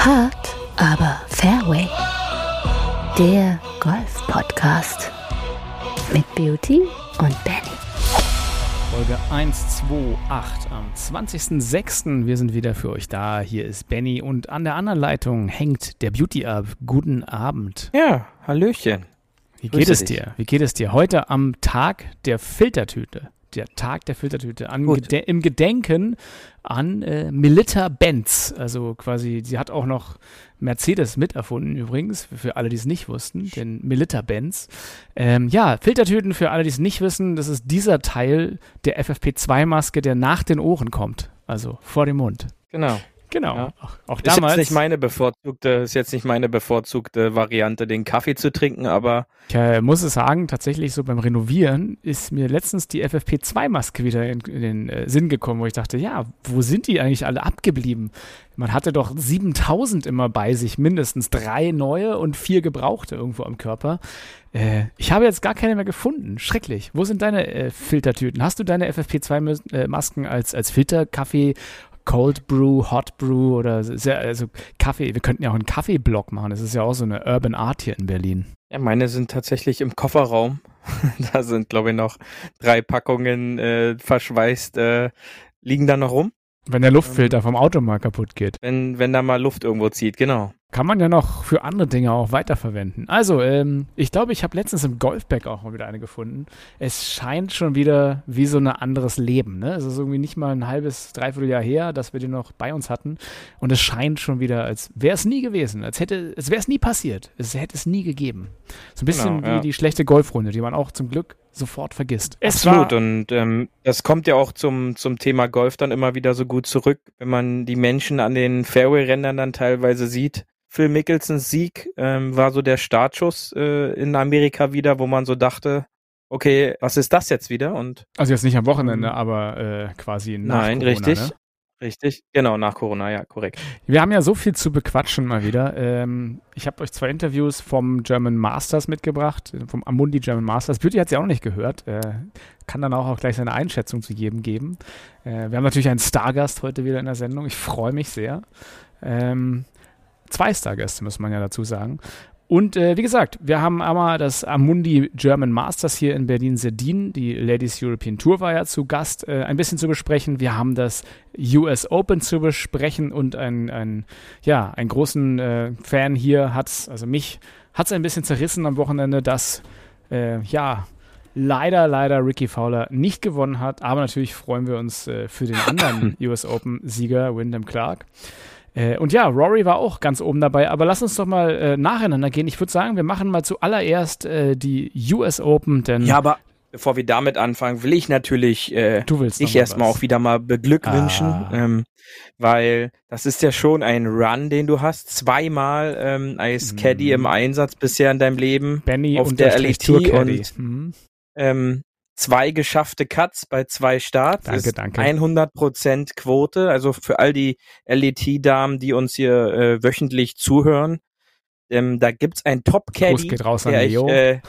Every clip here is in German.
Hard, aber Fairway. Der Golf-Podcast mit Beauty und Benny. Folge 128 am 20.06. Wir sind wieder für euch da. Hier ist Benny und an der anderen Leitung hängt der Beauty ab. Guten Abend. Ja, Hallöchen. Wie Grüße geht es dich. dir? Wie geht es dir heute am Tag der Filtertüte? Der Tag der Filtertüte. Gede im Gedenken an äh, Melita Benz. Also quasi, sie hat auch noch Mercedes miterfunden übrigens, für- alle, die es nicht wussten, den Melita Benz. Ähm, ja, Filtertüten für alle, die es nicht wissen, das ist dieser Teil der FFP2-Maske, der nach den Ohren kommt. Also vor dem Mund. Genau. Genau. Ja. Auch, auch Ist damals. jetzt nicht meine bevorzugte, ist jetzt nicht meine bevorzugte Variante, den Kaffee zu trinken, aber Ich äh, muss es sagen, tatsächlich so beim Renovieren ist mir letztens die FFP2-Maske wieder in, in den äh, Sinn gekommen, wo ich dachte, ja, wo sind die eigentlich alle abgeblieben? Man hatte doch 7000 immer bei sich, mindestens drei neue und vier gebrauchte irgendwo am Körper. Äh, ich habe jetzt gar keine mehr gefunden. Schrecklich. Wo sind deine äh, Filtertüten? Hast du deine FFP2-Masken als, als Filterkaffee? Cold Brew, Hot Brew oder sehr, also Kaffee. Wir könnten ja auch einen Kaffeeblock machen. Das ist ja auch so eine Urban Art hier in Berlin. ja, meine sind tatsächlich im Kofferraum. da sind, glaube ich, noch drei Packungen äh, verschweißt, äh, liegen da noch rum, Wenn der Luftfilter vom Auto mal kaputt geht. wenn, wenn da mal Luft irgendwo zieht, genau. Kann man ja noch für andere Dinge auch weiterverwenden. Also, ähm, ich glaube, ich habe letztens im Golfbag auch mal wieder eine gefunden. Es scheint schon wieder wie so ein anderes Leben. Ne? Es ist irgendwie nicht mal ein halbes, dreiviertel Jahr her, dass wir die noch bei uns hatten. Und es scheint schon wieder, als wäre es nie gewesen. Als hätte, es wäre es nie passiert. Es hätte es nie gegeben. So ein bisschen Genau, wie ja. die schlechte Golfrunde, die man auch zum Glück sofort vergisst. Es Absolut. war- Und ähm, das kommt ja auch zum, zum Thema Golf dann immer wieder so gut zurück, wenn man die Menschen an den Fairway-Rändern dann teilweise sieht. Phil Mickelsons Sieg ähm, war so der Startschuss äh, in Amerika wieder, wo man so dachte, okay, was ist das jetzt wieder? Und Also jetzt nicht am Wochenende, Ähm, aber äh, quasi nach nein, Corona, richtig. Ne? Richtig, genau, nach Corona, ja, korrekt. Wir haben ja so viel zu bequatschen mal wieder. Ähm, ich habe euch zwei Interviews vom German Masters mitgebracht, äh, vom Amundi German Masters. Beauty hat sie auch noch nicht gehört. Äh, kann dann auch, auch gleich seine Einschätzung zu jedem geben. Äh, wir haben natürlich einen Stargast heute wieder in der Sendung. Ich freue mich sehr. Ähm, zwei Stargäste, muss man ja dazu sagen. Und äh, wie gesagt, wir haben einmal das Amundi German Masters hier in Berlin-Sedin. Die Ladies European Tour war ja zu Gast, äh, ein bisschen zu besprechen. Wir haben das US Open zu besprechen und ein, ein ja, einen großen äh, Fan hier hat's, also mich hat's ein bisschen zerrissen am Wochenende, dass äh, ja leider, leider Ricky Fowler nicht gewonnen hat. Aber natürlich freuen wir uns äh, für den anderen US Open Sieger Wyndham Clark. Äh, und ja, Rory war auch ganz oben dabei, aber lass uns doch mal äh, nacheinander gehen. Ich würde sagen, wir machen mal zuallererst äh, die US Open, denn Ja, aber bevor wir damit anfangen, will ich natürlich äh, du willst dich mal erstmal auch wieder mal beglückwünschen, Ah. ähm, weil das ist ja schon ein Run, den du hast. Zweimal ähm, als Mhm. Caddy im Einsatz bisher in deinem Leben. Benny auf und der LET und- Mhm. Ähm, zwei geschaffte Cuts bei zwei Starts. Danke, danke. 100% Quote. Also für all die LET-Damen, die uns hier äh, wöchentlich zuhören. Ähm, da gibt's ein Gruß Top-Caddy, der, ich, äh,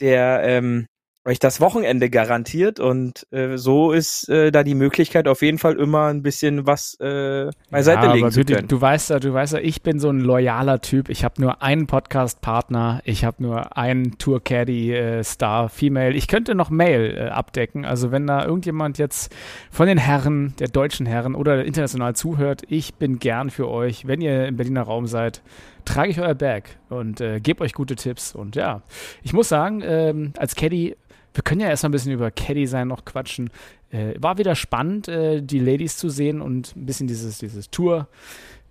der ähm, euch das Wochenende garantiert und äh, so ist äh, da die Möglichkeit auf jeden Fall immer ein bisschen was äh, beiseite ja, legen zu können. Du weißt ja, du weißt ja, ich bin so ein loyaler Typ. Ich habe nur einen Podcast-Partner, ich habe nur einen Tour Caddy äh, Star Female. Ich könnte noch Mail äh, abdecken. Also wenn da irgendjemand jetzt von den Herren, der deutschen Herren oder international zuhört, ich bin gern für euch. Wenn ihr im Berliner Raum seid, trage ich euer Bag und äh, gebe euch gute Tipps. Und ja, ich muss sagen, ähm, als Caddy wir können ja erstmal ein bisschen über Caddy sein noch quatschen. Äh, war wieder spannend, äh, die Ladies zu sehen und ein bisschen dieses, dieses Tour,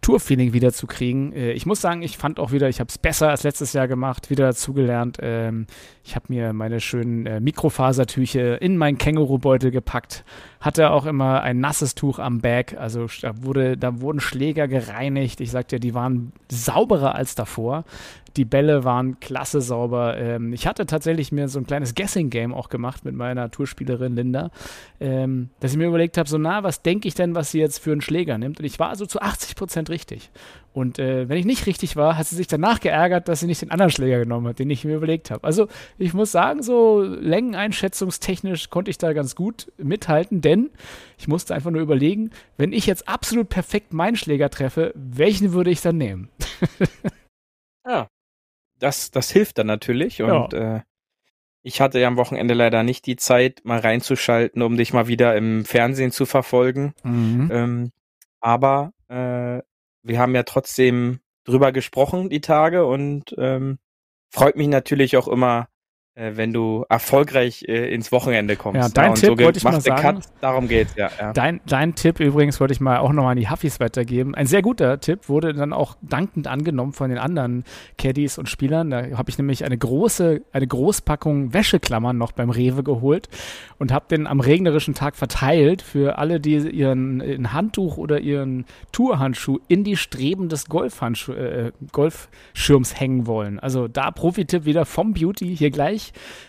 Tour-Feeling wieder zu kriegen. Äh, ich muss sagen, ich fand auch wieder, ich habe es besser als letztes Jahr gemacht, wieder dazugelernt. Ähm, ich habe mir meine schönen äh, Mikrofasertücher in meinen Kängurubeutel gepackt. Hatte auch immer ein nasses Tuch am Bag. Also da, wurde, da wurden Schläger gereinigt. Ich sagte ja, die waren sauberer als davor. Die Bälle waren klasse sauber. Ähm, ich hatte tatsächlich mir so ein kleines Guessing-Game auch gemacht mit meiner Tourspielerin Linda, ähm, dass ich mir überlegt habe, so na, was denke ich denn, was sie jetzt für einen Schläger nimmt? Und ich war so zu 80 Prozent richtig. Und äh, wenn ich nicht richtig war, hat sie sich danach geärgert, dass sie nicht den anderen Schläger genommen hat, den ich mir überlegt habe. Also ich muss sagen, so längeneinschätzungstechnisch konnte ich da ganz gut mithalten, denn ich musste einfach nur überlegen, wenn ich jetzt absolut perfekt meinen Schläger treffe, welchen würde ich dann nehmen? ja, das, das hilft dann natürlich und ja. äh, ich hatte ja am Wochenende leider nicht die Zeit, mal reinzuschalten, um dich mal wieder im Fernsehen zu verfolgen. Mhm. Ähm, aber äh, wir haben ja trotzdem drüber gesprochen die Tage und ähm, freut mich natürlich auch immer, wenn du erfolgreich äh, ins Wochenende kommst. Ja, dein ja, Tipp so wollte ich mal sagen. Cut, darum geht's, ja. ja. Dein, dein Tipp übrigens wollte ich mal auch nochmal an die Huffis weitergeben. Ein sehr guter Tipp wurde dann auch dankend angenommen von den anderen Caddies und Spielern. Da habe ich nämlich eine große, eine Großpackung Wäscheklammern noch beim Rewe geholt und habe den am regnerischen Tag verteilt für alle, die ihren ein Handtuch oder ihren Tourhandschuh in die Streben des Golfhandschuh, äh, Golfschirms hängen wollen. Also da Profi-Tipp wieder vom Beauty hier gleich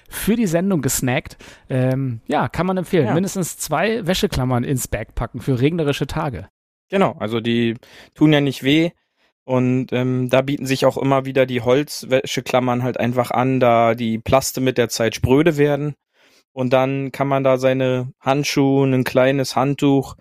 für die Sendung gesnackt. Ähm, ja, kann man empfehlen. Ja. Mindestens zwei Wäscheklammern ins Bag packen für regnerische Tage. Genau, also die tun ja nicht weh. Und ähm, da bieten sich auch immer wieder die Holzwäscheklammern halt einfach an, da die Plaste mit der Zeit spröde werden. Und dann kann man da seine Handschuhe, ein kleines Handtuch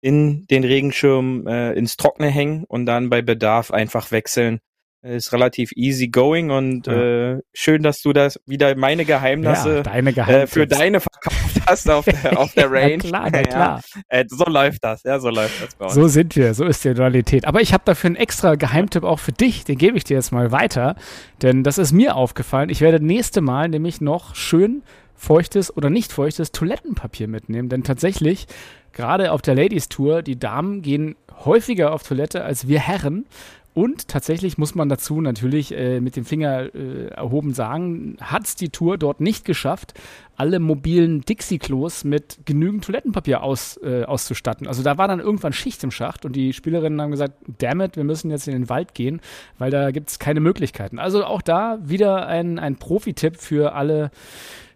in den Regenschirm äh, ins Trockene hängen und dann bei Bedarf einfach wechseln ist relativ easy going und ja. äh, schön, dass du das wieder meine Geheimnisse ja, deine äh, für deine verkauft hast auf der, auf der Range. ja, klar, ja, klar. Äh, so läuft das, ja, so läuft das bei uns. So sind wir, so ist die Realität. Aber ich habe dafür einen extra Geheimtipp auch für dich, den gebe ich dir jetzt mal weiter, denn das ist mir aufgefallen. Ich werde nächste Mal nämlich noch schön feuchtes oder nicht feuchtes Toilettenpapier mitnehmen, denn tatsächlich gerade auf der Ladies Tour, die Damen gehen häufiger auf Toilette als wir Herren. Und tatsächlich muss man dazu natürlich äh, mit dem Finger äh, erhoben sagen, hat es die Tour dort nicht geschafft, alle mobilen Dixie-Klos mit genügend Toilettenpapier aus, äh, auszustatten. Also da war dann irgendwann Schicht im Schacht und die Spielerinnen haben gesagt, damn it, wir müssen jetzt in den Wald gehen, weil da gibt es keine Möglichkeiten. Also auch da wieder ein, ein Profi-Tipp für alle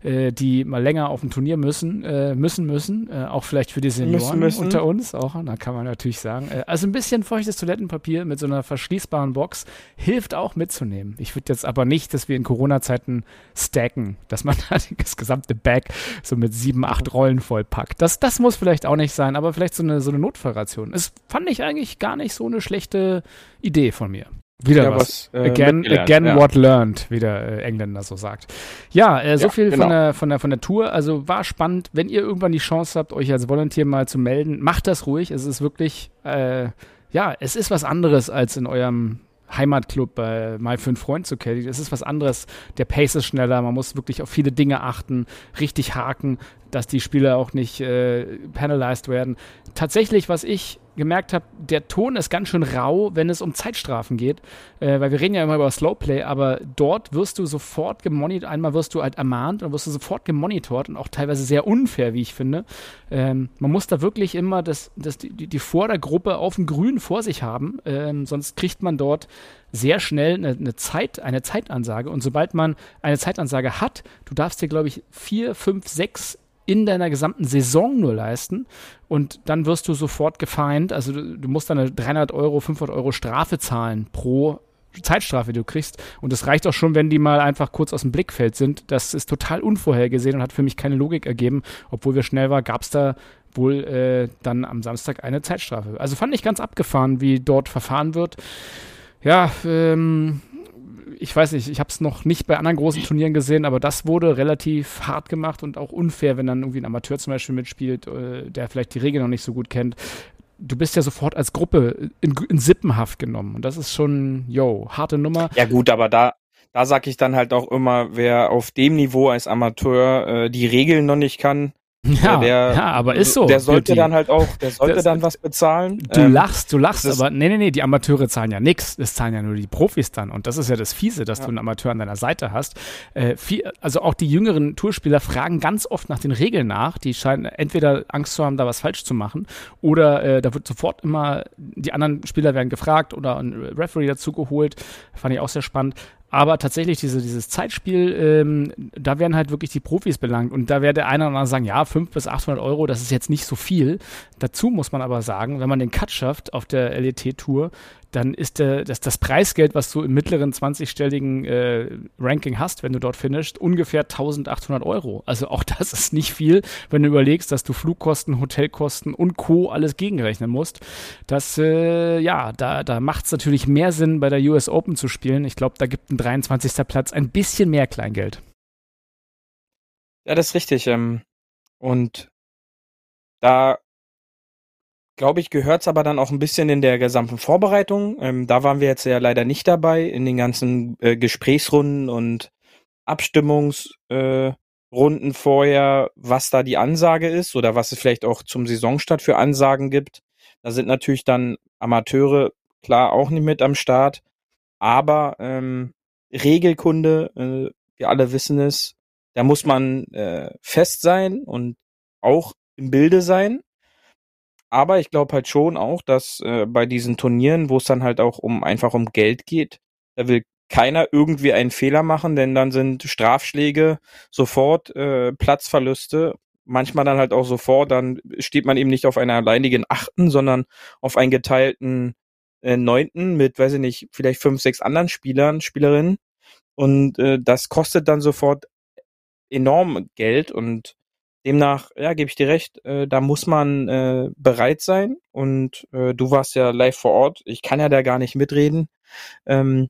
äh, die mal länger auf dem Turnier müssen, äh, müssen, müssen, äh, auch vielleicht für die Senioren müssen, müssen. unter uns, auch, da kann man natürlich sagen. Äh, also ein bisschen feuchtes Toilettenpapier mit so einer verschließbaren Box hilft auch mitzunehmen. Ich würde jetzt aber nicht, dass wir in Corona-Zeiten stacken, dass man da das gesamte Bag so mit sieben, acht Rollen vollpackt. Das, das muss vielleicht auch nicht sein, aber vielleicht so eine, so eine Notfallration. Das fand ich eigentlich gar nicht so eine schlechte Idee von mir. Wieder ja, was. was äh, again again ja. what learned, wie der äh, Engländer so sagt. Ja, äh, so ja, viel genau. von, der, von, der, von der Tour. Also war spannend. Wenn ihr irgendwann die Chance habt, euch als Volunteer mal zu melden, macht das ruhig. Es ist wirklich, äh, ja, es ist was anderes als in eurem Heimatclub bei mal für einen Freund zu caddy. Es ist was anderes. Der Pace ist schneller. Man muss wirklich auf viele Dinge achten, richtig haken, dass die Spieler auch nicht äh, penalized werden. Tatsächlich, was ich gemerkt habe, der Ton ist ganz schön rau, wenn es um Zeitstrafen geht, äh, weil wir reden ja immer über Slowplay, aber dort wirst du sofort gemonitort, einmal wirst du halt ermahnt und wirst du sofort gemonitort und auch teilweise sehr unfair, wie ich finde. Ähm, man muss da wirklich immer das, das, die, die Vordergruppe auf dem Grün vor sich haben, ähm, sonst kriegt man dort sehr schnell eine, eine, Zeit, eine Zeitansage und sobald man eine Zeitansage hat, du darfst dir, glaube ich, vier, fünf, sechs in deiner gesamten Saison nur leisten und dann wirst du sofort gefeind. Also du, du musst dann eine 300 Euro, 500 Euro Strafe zahlen pro Zeitstrafe, die du kriegst. Und das reicht auch schon, wenn die mal einfach kurz aus dem Blickfeld sind. Das ist total unvorhergesehen und hat für mich keine Logik ergeben. Obwohl wir schnell war, gab es da wohl äh, dann am Samstag eine Zeitstrafe. Also fand ich ganz abgefahren, wie dort verfahren wird. Ja, ähm, ich weiß nicht, ich habe es noch nicht bei anderen großen Turnieren gesehen, aber das wurde relativ hart gemacht und auch unfair, wenn dann irgendwie ein Amateur zum Beispiel mitspielt, äh, der vielleicht die Regeln noch nicht so gut kennt. Du bist ja sofort als Gruppe in, in Sippenhaft genommen und das ist schon, yo, harte Nummer. Ja gut, aber da, da sag ich dann halt auch immer, wer auf dem Niveau als Amateur äh, die Regeln noch nicht kann, ja, der, ja, aber ist so. Der sollte Beauty. dann halt auch, der sollte das, dann was bezahlen. Du ähm, lachst, du lachst, aber nee, nee, nee, die Amateure zahlen ja nichts. Es zahlen ja nur die Profis dann. Und das ist ja das Fiese, dass ja. du einen Amateur an deiner Seite hast. Äh, viel, also auch die jüngeren Tourspieler fragen ganz oft nach den Regeln nach. Die scheinen entweder Angst zu haben, da was falsch zu machen, oder äh, da wird sofort immer, die anderen Spieler werden gefragt oder ein Referee dazu geholt. Fand ich auch sehr spannend. Aber tatsächlich diese, dieses Zeitspiel, ähm, da werden halt wirklich die Profis belangt. Und da werde einer oder andere sagen, ja, 500 bis 800 Euro, das ist jetzt nicht so viel. Dazu muss man aber sagen, wenn man den Cut schafft auf der LET-Tour, dann ist der, das, das Preisgeld, was du im mittleren 20-stelligen äh, Ranking hast, wenn du dort finishst, ungefähr 1800 Euro. Also auch das ist nicht viel, wenn du überlegst, dass du Flugkosten, Hotelkosten und Co. alles gegenrechnen musst. Das, äh, ja, da, da macht es natürlich mehr Sinn, bei der US Open zu spielen. Ich glaube, da gibt ein 23. Platz ein bisschen mehr Kleingeld. Ja, das ist richtig. Ähm, und da glaube ich, gehört es aber dann auch ein bisschen in der gesamten Vorbereitung. Ähm, da waren wir jetzt ja leider nicht dabei in den ganzen äh, Gesprächsrunden und Abstimmungsrunden äh, vorher, was da die Ansage ist oder was es vielleicht auch zum Saisonstart für Ansagen gibt. Da sind natürlich dann Amateure klar auch nicht mit am Start, aber ähm, Regelkunde, äh, wir alle wissen es, da muss man äh, fest sein und auch im Bilde sein. Aber ich glaube halt schon auch, dass äh, bei diesen Turnieren, wo es dann halt auch um einfach um Geld geht, da will keiner irgendwie einen Fehler machen, denn dann sind Strafschläge sofort äh, Platzverluste, manchmal dann halt auch sofort, dann steht man eben nicht auf einer alleinigen Achten, sondern auf einen geteilten äh, Neunten mit, weiß ich nicht, vielleicht fünf, sechs anderen Spielern, Spielerinnen. Und äh, das kostet dann sofort enorm Geld und Demnach, ja, gebe ich dir recht, äh, da muss man äh, bereit sein. Und äh, du warst ja live vor Ort. Ich kann ja da gar nicht mitreden. Ähm,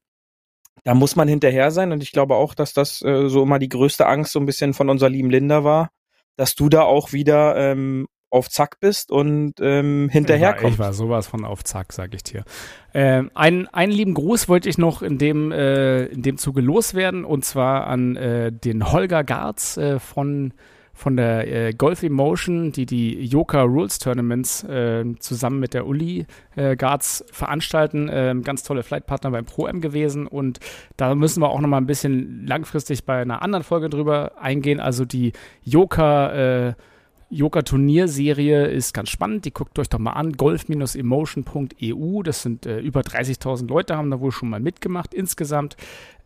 da muss man hinterher sein. Und ich glaube auch, dass das äh, so immer die größte Angst so ein bisschen von unserer lieben Linda war, dass du da auch wieder ähm, auf Zack bist und ähm, hinterherkommst. Ich war, ich war sowas von auf Zack, sag ich dir. Ähm, einen, einen lieben Gruß wollte ich noch in dem, äh, in dem Zuge loswerden und zwar an äh, den Holger Garz äh, von von der äh, Golf Emotion, die die Yoka Rules Tournaments äh, zusammen mit der Uli äh, Guards veranstalten. Äh, ganz tolle Flightpartner beim Pro-M gewesen und da müssen wir auch noch mal ein bisschen langfristig bei einer anderen Folge drüber eingehen. Also die Yoka äh, Yoga-Turnierserie ist ganz spannend. Die guckt euch doch mal an. golf-emotion.eu. Das sind äh, über 30.000 Leute, haben da wohl schon mal mitgemacht insgesamt.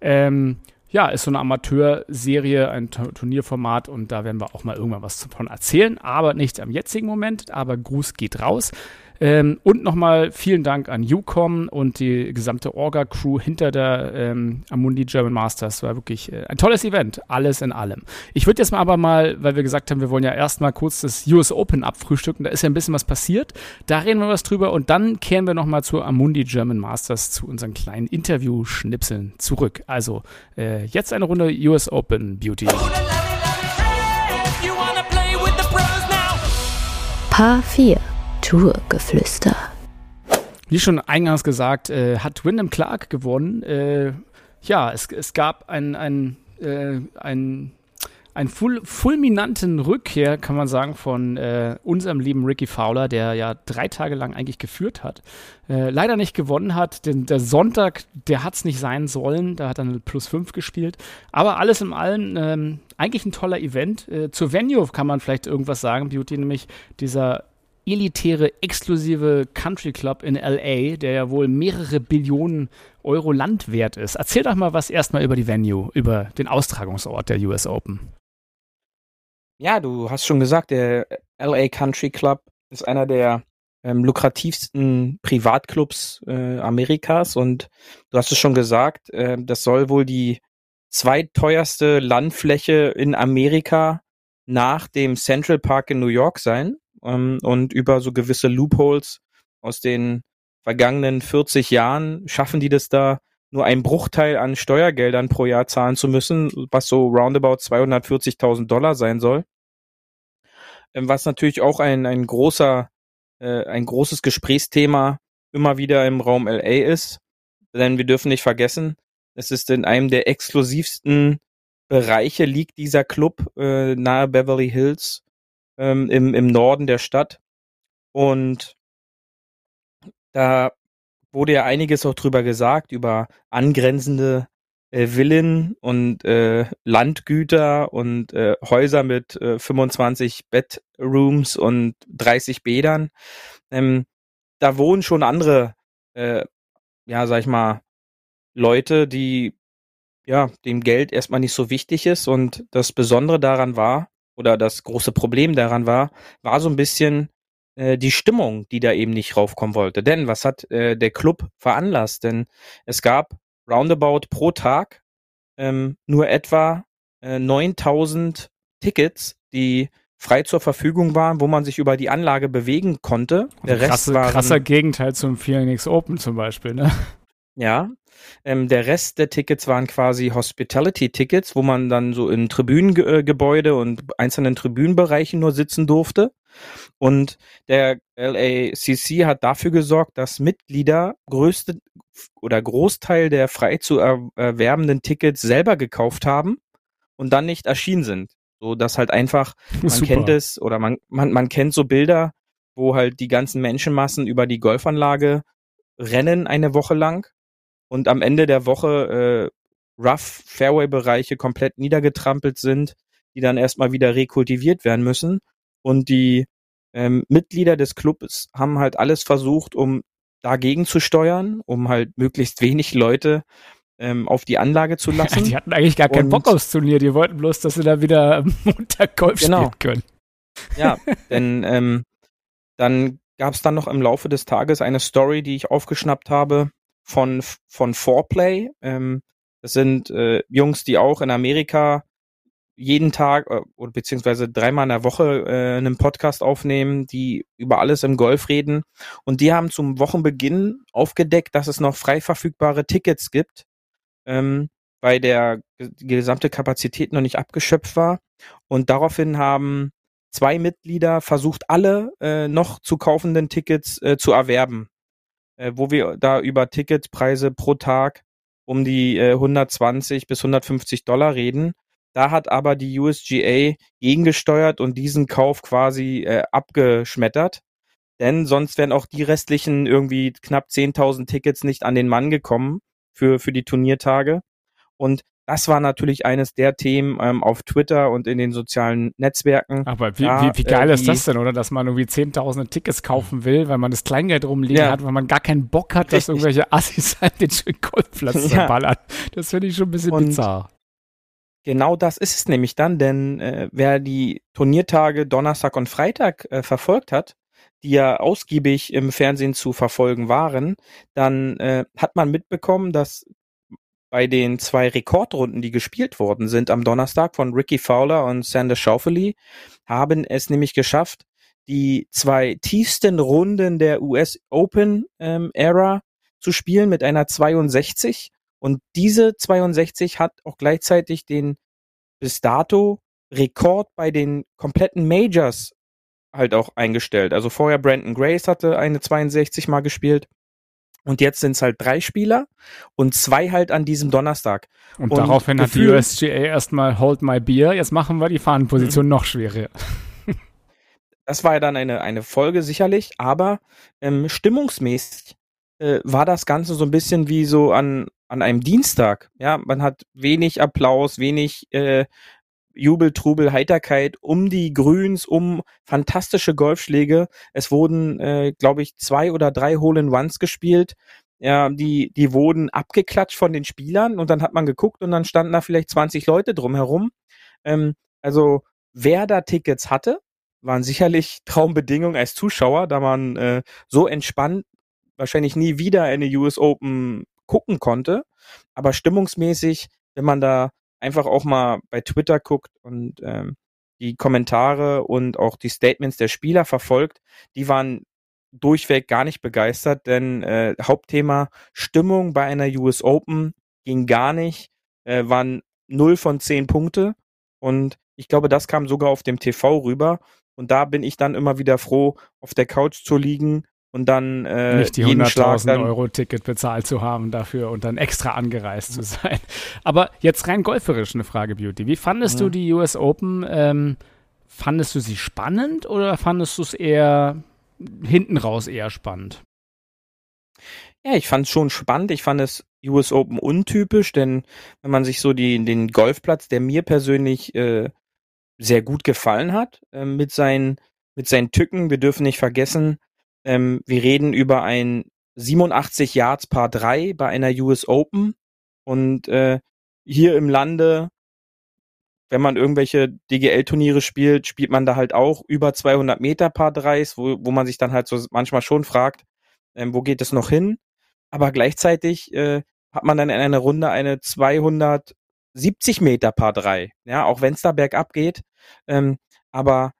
Ähm, ja, ist so eine Amateurserie, ein Turnierformat und da werden wir auch mal irgendwann was davon erzählen, aber nicht am jetzigen Moment. Aber Gruß geht raus. Ähm, und nochmal vielen Dank an UCOM und die gesamte Orga-Crew hinter der ähm, Amundi German Masters. War wirklich äh, ein tolles Event, alles in allem. Ich würde jetzt mal aber mal, weil wir gesagt haben, wir wollen ja erstmal kurz das US Open abfrühstücken, da ist ja ein bisschen was passiert. Da reden wir was drüber und dann kehren wir nochmal zur Amundi German Masters, zu unseren kleinen Interview-Schnipseln zurück. Also äh, jetzt eine Runde US Open Beauty. Paar 4 Tourgeflüster. Wie schon eingangs gesagt, äh, hat Wyndham Clark gewonnen. Äh, ja, es, es gab einen ein, äh, ein, ein ful fulminanten Rückkehr, kann man sagen, von äh, unserem lieben Ricky Fowler, der ja drei Tage lang eigentlich geführt hat. Äh, leider nicht gewonnen hat. Denn der Sonntag, der hat es nicht sein sollen. Da hat er eine Plus 5 gespielt. Aber alles in allem ähm, eigentlich ein toller Event. Äh, zur Venue kann man vielleicht irgendwas sagen, Beauty, nämlich dieser elitäre, exklusive Country Club in LA, der ja wohl mehrere Billionen Euro Land wert ist. Erzähl doch mal was erstmal über die Venue, über den Austragungsort der US Open. Ja, du hast schon gesagt, der LA Country Club ist einer der ähm, lukrativsten Privatclubs äh, Amerikas und du hast es schon gesagt, äh, das soll wohl die zweitteuerste Landfläche in Amerika nach dem Central Park in New York sein ähm, und über so gewisse Loopholes aus den vergangenen 40 Jahren schaffen die das da, nur einen Bruchteil an Steuergeldern pro Jahr zahlen zu müssen, was so roundabout 240.000 Dollar sein soll. Ähm, was natürlich auch ein, ein großer, äh, ein großes Gesprächsthema immer wieder im Raum LA ist. Denn wir dürfen nicht vergessen, es ist in einem der exklusivsten Bereiche liegt dieser Club äh, nahe Beverly Hills ähm, im, im Norden der Stadt. Und da wurde ja einiges auch drüber gesagt, über angrenzende äh, Villen und äh, Landgüter und äh, Häuser mit äh, 25 Bedrooms und 30 Bädern. Ähm, da wohnen schon andere, äh, ja, sag ich mal, Leute, die ja, dem Geld erstmal nicht so wichtig ist. Und das Besondere daran war, oder das große Problem daran war, war so ein bisschen äh, die Stimmung, die da eben nicht raufkommen wollte. Denn was hat äh, der Club veranlasst? Denn es gab roundabout pro Tag ähm, nur etwa äh, 9000 Tickets, die frei zur Verfügung waren, wo man sich über die Anlage bewegen konnte. Der also Rest krasse, waren, krasser Gegenteil zum Phoenix Open zum Beispiel, ne? Ja, ähm, der Rest der Tickets waren quasi Hospitality-Tickets, wo man dann so in Tribünengebäude und einzelnen Tribünenbereichen nur sitzen durfte. Und der LACC hat dafür gesorgt, dass Mitglieder größte oder Großteil der frei zu erwerbenden Tickets selber gekauft haben und dann nicht erschienen sind. So dass halt einfach, man Super. kennt es oder man, man, man kennt so Bilder, wo halt die ganzen Menschenmassen über die Golfanlage rennen eine Woche lang und am Ende der Woche äh, Rough Fairway-Bereiche komplett niedergetrampelt sind, die dann erstmal wieder rekultiviert werden müssen. Und die ähm, Mitglieder des Clubs haben halt alles versucht, um dagegen zu steuern, um halt möglichst wenig Leute ähm, auf die Anlage zu lassen. die hatten eigentlich gar keinen Bock aufs Turnier, die wollten bloß, dass sie da wieder Montag Golf genau. spielen können. Ja, denn ähm, dann gab es dann noch im Laufe des Tages eine Story, die ich aufgeschnappt habe von von Foreplay. Ähm, das sind äh, Jungs, die auch in Amerika jeden Tag äh, oder beziehungsweise dreimal in der Woche äh, einen Podcast aufnehmen, die über alles im Golf reden. Und die haben zum Wochenbeginn aufgedeckt, dass es noch frei verfügbare Tickets gibt ähm, weil der die gesamte Kapazität noch nicht abgeschöpft war. Und daraufhin haben zwei Mitglieder versucht, alle äh, noch zu kaufenden Tickets äh, zu erwerben, äh, wo wir da über Ticketpreise pro Tag um die äh, 120 bis 150 Dollar reden. Da hat aber die USGA gegengesteuert und diesen Kauf quasi äh, abgeschmettert. Denn sonst wären auch die restlichen irgendwie knapp 10.000 Tickets nicht an den Mann gekommen für, für die Turniertage. Und das war natürlich eines der Themen ähm, auf Twitter und in den sozialen Netzwerken. Aber wie, da, wie, wie geil äh, ist das denn, oder? Dass man irgendwie zehntausende Tickets kaufen will, weil man das Kleingeld rumliegen ja. hat, weil man gar keinen Bock hat, dass Richtig. irgendwelche Assis halt den schönen Golfplatz ja. ballern. Das finde ich schon ein bisschen und bizarr. Genau das ist es nämlich dann, denn äh, wer die Turniertage Donnerstag und Freitag äh, verfolgt hat, die ja ausgiebig im Fernsehen zu verfolgen waren, dann äh, hat man mitbekommen, dass bei den zwei Rekordrunden, die gespielt worden sind am Donnerstag von Ricky Fowler und Sander Schauffele, haben es nämlich geschafft, die zwei tiefsten Runden der US Open ähm, Era zu spielen mit einer 62. Und diese 62 hat auch gleichzeitig den bis dato Rekord bei den kompletten Majors halt auch eingestellt. Also vorher Brandon Grace hatte eine 62 mal gespielt. Und jetzt sind es halt drei Spieler und zwei halt an diesem Donnerstag. Und, und daraufhin hat die USGA erstmal Hold My Beer. Jetzt machen wir die Fahnenposition mhm. noch schwerer. Das war ja dann eine, eine Folge sicherlich, aber ähm, stimmungsmäßig äh, war das Ganze so ein bisschen wie so an, an einem Dienstag. Ja, man hat wenig Applaus, wenig äh, Jubel, Trubel, Heiterkeit um die Grüns, um fantastische Golfschläge. Es wurden, äh, glaube ich, zwei oder drei Hole-in-Ones gespielt. Ja, die, die wurden abgeklatscht von den Spielern und dann hat man geguckt und dann standen da vielleicht 20 Leute drumherum. Ähm, also wer da Tickets hatte, waren sicherlich Traumbedingungen als Zuschauer, da man äh, so entspannt wahrscheinlich nie wieder eine US Open gucken konnte. Aber stimmungsmäßig, wenn man da einfach auch mal bei Twitter guckt und ähm, die Kommentare und auch die Statements der Spieler verfolgt, die waren durchweg gar nicht begeistert, denn äh, Hauptthema Stimmung bei einer US Open ging gar nicht, äh, waren 0 von 10 Punkte und ich glaube, das kam sogar auf dem TV rüber und da bin ich dann immer wieder froh, auf der Couch zu liegen und dann äh, nicht die 100.000 Euro Ticket bezahlt zu haben dafür und dann extra angereist zu sein. Aber jetzt rein golferisch eine Frage, Beauty. Wie fandest ja. du die US Open? Ähm, fandest du sie spannend oder fandest du es eher hinten raus eher spannend? Ja, ich fand es schon spannend. Ich fand es US Open untypisch, denn wenn man sich so die, den Golfplatz, der mir persönlich äh, sehr gut gefallen hat, äh, mit seinen mit seinen Tücken, wir dürfen nicht vergessen, ähm, wir reden über ein 87 Yards Par 3 bei einer US Open und äh, hier im Lande, wenn man irgendwelche DGL-Turniere spielt, spielt man da halt auch über 200 Meter Paar 3 wo, wo man sich dann halt so manchmal schon fragt, ähm, wo geht es noch hin? Aber gleichzeitig äh, hat man dann in einer Runde eine 270 Meter Paar 3, ja, auch wenn es da bergab geht. Ähm, aber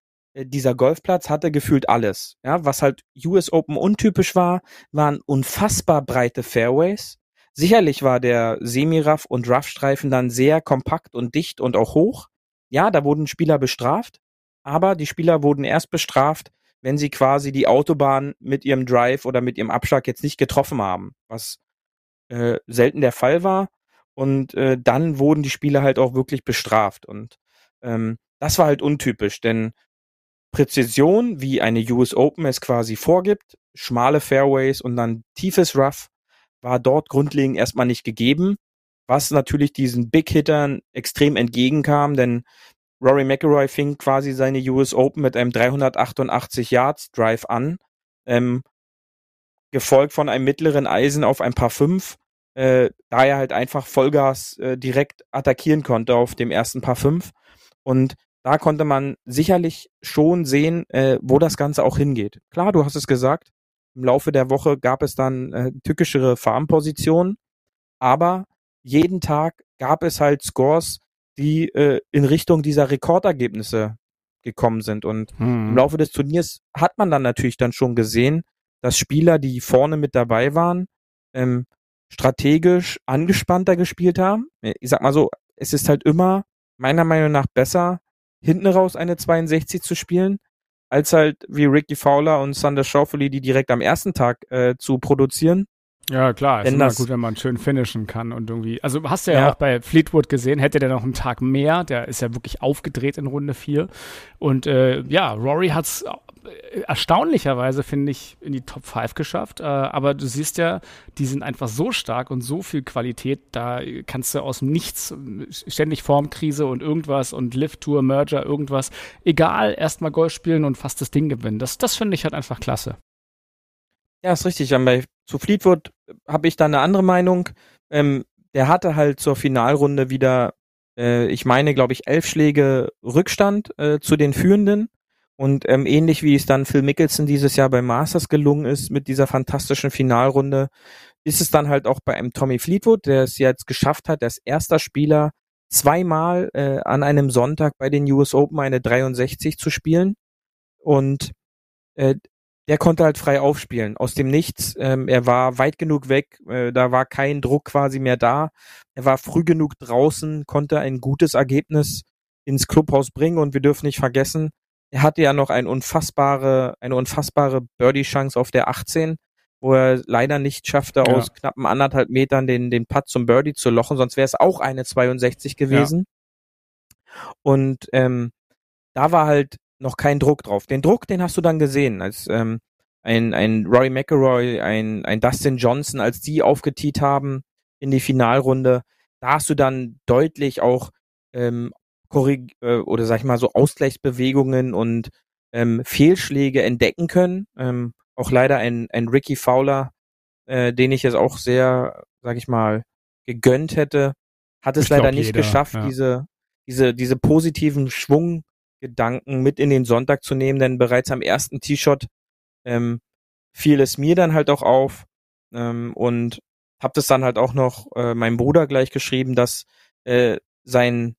dieser Golfplatz hatte gefühlt alles. Ja, was halt US Open untypisch war, waren unfassbar breite Fairways. Sicherlich war der Semi-Rough und Rough-Streifen dann sehr kompakt und dicht und auch hoch. Ja, da wurden Spieler bestraft, aber die Spieler wurden erst bestraft, wenn sie quasi die Autobahn mit ihrem Drive oder mit ihrem Abschlag jetzt nicht getroffen haben, was äh, selten der Fall war. Und äh, dann wurden die Spieler halt auch wirklich bestraft. Und ähm, das war halt untypisch, denn Präzision, wie eine US Open es quasi vorgibt, schmale Fairways und dann tiefes Rough, war dort grundlegend erstmal nicht gegeben, was natürlich diesen Big Hittern extrem entgegenkam, denn Rory McIlroy fing quasi seine US Open mit einem 388 Yards Drive an, ähm, gefolgt von einem mittleren Eisen auf ein paar fünf, äh, da er halt einfach Vollgas äh, direkt attackieren konnte auf dem ersten paar fünf. Und da konnte man sicherlich schon sehen, äh, wo das Ganze auch hingeht. Klar, du hast es gesagt, im Laufe der Woche gab es dann äh, tückischere Farmpositionen, aber jeden Tag gab es halt Scores, die äh, in Richtung dieser Rekordergebnisse gekommen sind. Und hm. im Laufe des Turniers hat man dann natürlich dann schon gesehen, dass Spieler, die vorne mit dabei waren, ähm, strategisch angespannter gespielt haben. Ich sag mal so, es ist halt immer meiner Meinung nach besser, hinten raus eine 62 zu spielen, als halt wie Ricky Fowler und Sander Schauffele, die direkt am ersten Tag äh, zu produzieren. Ja, klar, ist immer gut, wenn man schön finishen kann und irgendwie. Also hast du ja, ja, auch bei Fleetwood gesehen, hätte der noch einen Tag mehr, der ist ja wirklich aufgedreht in Runde 4. Und äh, ja, Rory hat's erstaunlicherweise, finde ich, in die Top 5 geschafft. Äh, aber du siehst ja, die sind einfach so stark und so viel Qualität, da kannst du aus dem Nichts ständig Formkrise und irgendwas und Lift-Tour, Merger, irgendwas, egal, erstmal Golf spielen und fast das Ding gewinnen. Das, das finde ich halt einfach klasse. Ja, ist richtig. Bei, zu Fleetwood habe ich da eine andere Meinung. Ähm, der hatte halt zur Finalrunde wieder, äh, ich meine, glaube ich, elf Schläge Rückstand äh, zu den Führenden und ähm, ähnlich wie es dann Phil Mickelson dieses Jahr bei Masters gelungen ist mit dieser fantastischen Finalrunde, ist es dann halt auch bei einem Tommy Fleetwood, der es jetzt geschafft hat, als erster Spieler zweimal äh, an einem Sonntag bei den US Open eine 63 zu spielen. Und äh, der konnte halt frei aufspielen, aus dem Nichts. Ähm, er war weit genug weg, äh, da war kein Druck quasi mehr da. Er war früh genug draußen, konnte ein gutes Ergebnis ins Clubhaus bringen und wir dürfen nicht vergessen, er hatte ja noch ein unfassbare, eine unfassbare Birdie-Chance auf der 18, wo er leider nicht schaffte, ja. aus knappen anderthalb Metern den, den Putt zum Birdie zu lochen, sonst wäre es auch eine 62 gewesen. Ja. Und ähm, da war halt noch kein Druck drauf. Den Druck, den hast du dann gesehen, als ähm, ein, ein Rory McIlroy, ein, ein Dustin Johnson, als die aufgetiet haben in die Finalrunde, da hast du dann deutlich auch ähm, korrig äh, oder sag ich mal so Ausgleichsbewegungen und ähm, Fehlschläge entdecken können. Ähm, auch leider ein, ein Ricky Fowler, äh, den ich jetzt auch sehr, sag ich mal, gegönnt hätte, hat es ich leider nicht jeder, geschafft, ja. diese, diese, diese positiven Schwunggedanken mit in den Sonntag zu nehmen, denn bereits am ersten T-Shot ähm, fiel es mir dann halt auch auf ähm, und habe das dann halt auch noch äh, meinem Bruder gleich geschrieben, dass äh, sein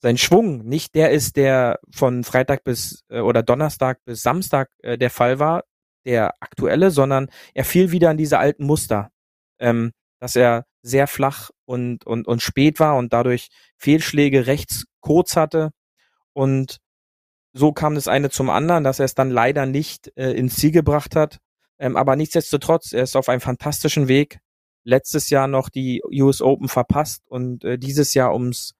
sein Schwung nicht der ist, der von Freitag bis äh, oder Donnerstag bis Samstag äh, der Fall war, der aktuelle, sondern er fiel wieder an diese alten Muster, ähm, dass er sehr flach und, und, und spät war und dadurch Fehlschläge rechts kurz hatte und so kam das eine zum anderen, dass er es dann leider nicht äh, ins Ziel gebracht hat. Ähm, aber nichtsdestotrotz, er ist auf einem fantastischen Weg. Letztes Jahr noch die US Open verpasst und äh, dieses Jahr ums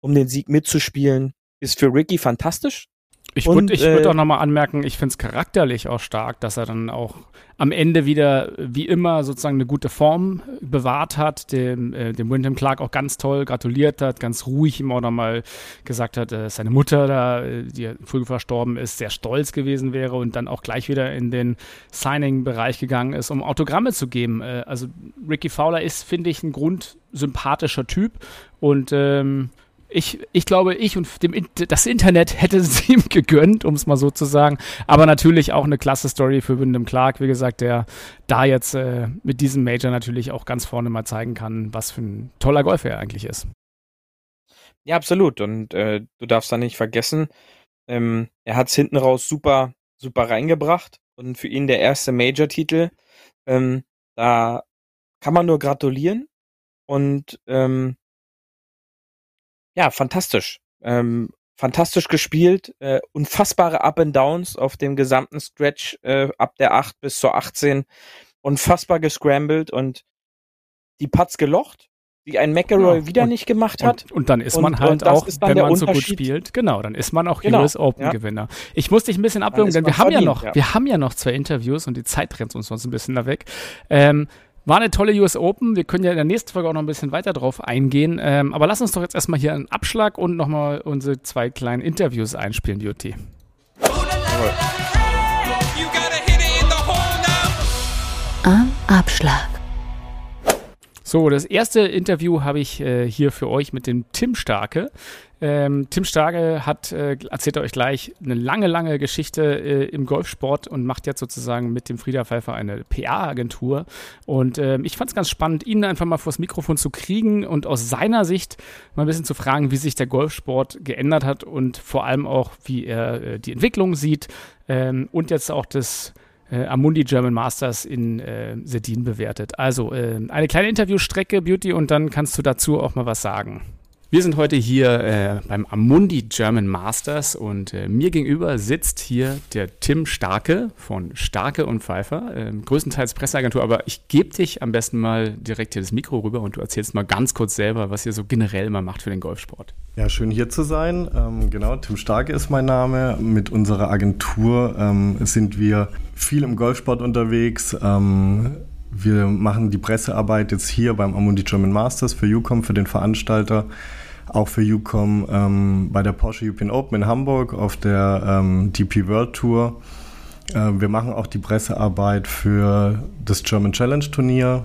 um den Sieg mitzuspielen, ist für Ricky fantastisch. Ich würde würd äh, auch nochmal anmerken, ich finde es charakterlich auch stark, dass er dann auch am Ende wieder, wie immer, sozusagen eine gute Form bewahrt hat, dem, äh, dem Wyndham Clark auch ganz toll gratuliert hat, ganz ruhig ihm auch nochmal gesagt hat, äh, seine Mutter da, äh, die früh verstorben ist, sehr stolz gewesen wäre und dann auch gleich wieder in den Signing-Bereich gegangen ist, um Autogramme zu geben. Äh, also Ricky Fowler ist, finde ich, ein grundsympathischer Typ und ähm, ich, ich glaube, ich und dem, das Internet hätte es ihm gegönnt, um es mal so zu sagen. Aber natürlich auch eine klasse Story für Wyndham Clark, wie gesagt, der da jetzt äh, mit diesem Major natürlich auch ganz vorne mal zeigen kann, was für ein toller Golfer er eigentlich ist. Ja, absolut. Und äh, du darfst da nicht vergessen, ähm, er hat es hinten raus super, super reingebracht. Und für ihn der erste Major-Titel. Ähm, da kann man nur gratulieren. Und ähm, ja, fantastisch. Ähm, fantastisch gespielt, äh, unfassbare Up and Downs auf dem gesamten Stretch äh, ab der 8 bis zur 18, unfassbar gescrambled und die Putts gelocht, die ein McElroy ja, wieder und, nicht gemacht hat. Und, und dann ist man und, halt auch, wenn man so gut spielt, genau, dann ist man auch genau, US Open ja. Gewinner. Ich muss dich ein bisschen abwürgen, denn wir haben verdient, ja noch, ja. wir haben ja noch zwei Interviews und die Zeit rennt uns sonst ein bisschen da weg. Ähm, war eine tolle US Open. Wir können ja in der nächsten Folge auch noch ein bisschen weiter drauf eingehen. Ähm, aber lass uns doch jetzt erstmal hier einen Abschlag und nochmal unsere zwei kleinen Interviews einspielen, Beauty. Am Abschlag. So, das erste Interview habe ich äh, hier für euch mit dem Tim Starke. Ähm, Tim Starke hat, äh, erzählt euch gleich, eine lange, lange Geschichte äh, im Golfsport und macht jetzt sozusagen mit dem Frieda Pfeiffer eine PR-Agentur. Und ähm, ich fand es ganz spannend, ihn einfach mal vors Mikrofon zu kriegen und aus seiner Sicht mal ein bisschen zu fragen, wie sich der Golfsport geändert hat und vor allem auch, wie er äh, die Entwicklung sieht ähm, und jetzt auch das äh, Amundi German Masters in äh, Sedin bewertet. Also äh, eine kleine Interviewstrecke, Beauty, und dann kannst du dazu auch mal was sagen. Wir sind heute hier äh, beim Amundi German Masters und äh, mir gegenüber sitzt hier der Tim Starke von Starke und Pfeiffer, äh, größtenteils Presseagentur, aber ich gebe dich am besten mal direkt hier das Mikro rüber und du erzählst mal ganz kurz selber, was ihr so generell mal macht für den Golfsport. Ja, schön hier zu sein. Ähm, genau, Tim Starke ist mein Name. Mit unserer Agentur ähm, sind wir viel im Golfsport unterwegs. Ähm, wir machen die Pressearbeit jetzt hier beim Amundi German Masters für UCOM, für den Veranstalter auch für UCOM ähm, bei der Porsche European Open in Hamburg auf der ähm, DP World Tour. Äh, wir machen auch die Pressearbeit für das German Challenge Turnier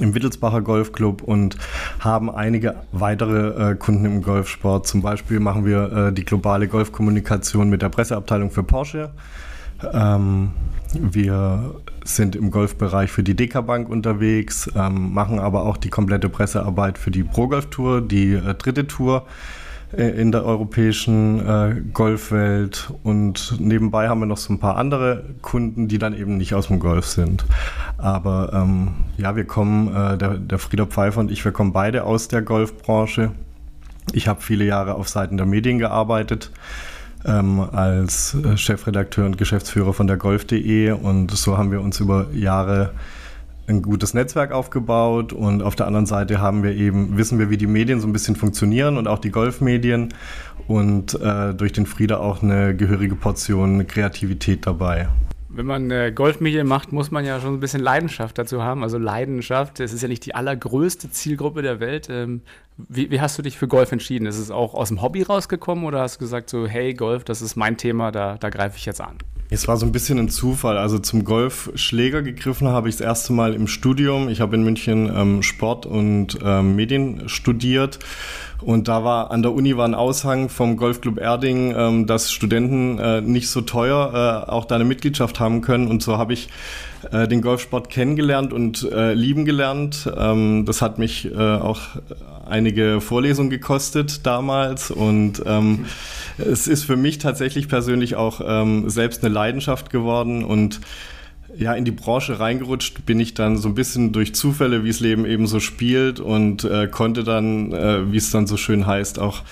im Wittelsbacher Golfclub und haben einige weitere äh, Kunden im Golfsport. Zum Beispiel machen wir äh, die globale Golfkommunikation mit der Presseabteilung für Porsche. Ähm, wir sind im Golfbereich für die Dekabank unterwegs, ähm, machen aber auch die komplette Pressearbeit für die Pro Golf Tour, die äh, dritte Tour äh, in der europäischen äh, Golfwelt. Und nebenbei haben wir noch so ein paar andere Kunden, die dann eben nicht aus dem Golf sind. Aber ähm, ja, wir kommen, äh, der, der Frieder Pfeiffer und ich, wir kommen beide aus der Golfbranche. Ich habe viele Jahre auf Seiten der Medien gearbeitet ähm, als äh, Chefredakteur und Geschäftsführer von der Golf.de und so haben wir uns über Jahre ein gutes Netzwerk aufgebaut. Und auf der anderen Seite haben wir eben, wissen wir, wie die Medien so ein bisschen funktionieren und auch die Golfmedien. Und äh, durch den Frieda auch eine gehörige Portion Kreativität dabei wenn man äh, Golfmedien macht, muss man ja schon ein bisschen Leidenschaft dazu haben. Also Leidenschaft, das ist ja nicht die allergrößte Zielgruppe der Welt. Ähm, wie, wie, hast du dich für Golf entschieden? Ist es auch aus dem Hobby rausgekommen oder hast du gesagt so, hey Golf, das ist mein Thema, da, da greife ich jetzt an? Es war so ein bisschen ein Zufall. Also zum Golfschläger gegriffen habe ich das erste Mal im Studium. Ich habe in München ähm, Sport und ähm, Medien studiert. Und da war an der Uni war ein Aushang vom Golfclub Erding, ähm, dass Studenten äh, nicht so teuer äh, auch da eine Mitgliedschaft haben können. Und so habe ich äh, den Golfsport kennengelernt und äh, lieben gelernt. Ähm, das hat mich äh, auch einige Vorlesungen gekostet damals und ähm, es ist für mich tatsächlich persönlich auch ähm, selbst eine Leidenschaft geworden und ja, in die Branche reingerutscht bin ich dann so ein bisschen durch Zufälle, wie es Leben eben so spielt und äh, konnte dann, äh, wie es dann so schön heißt, auch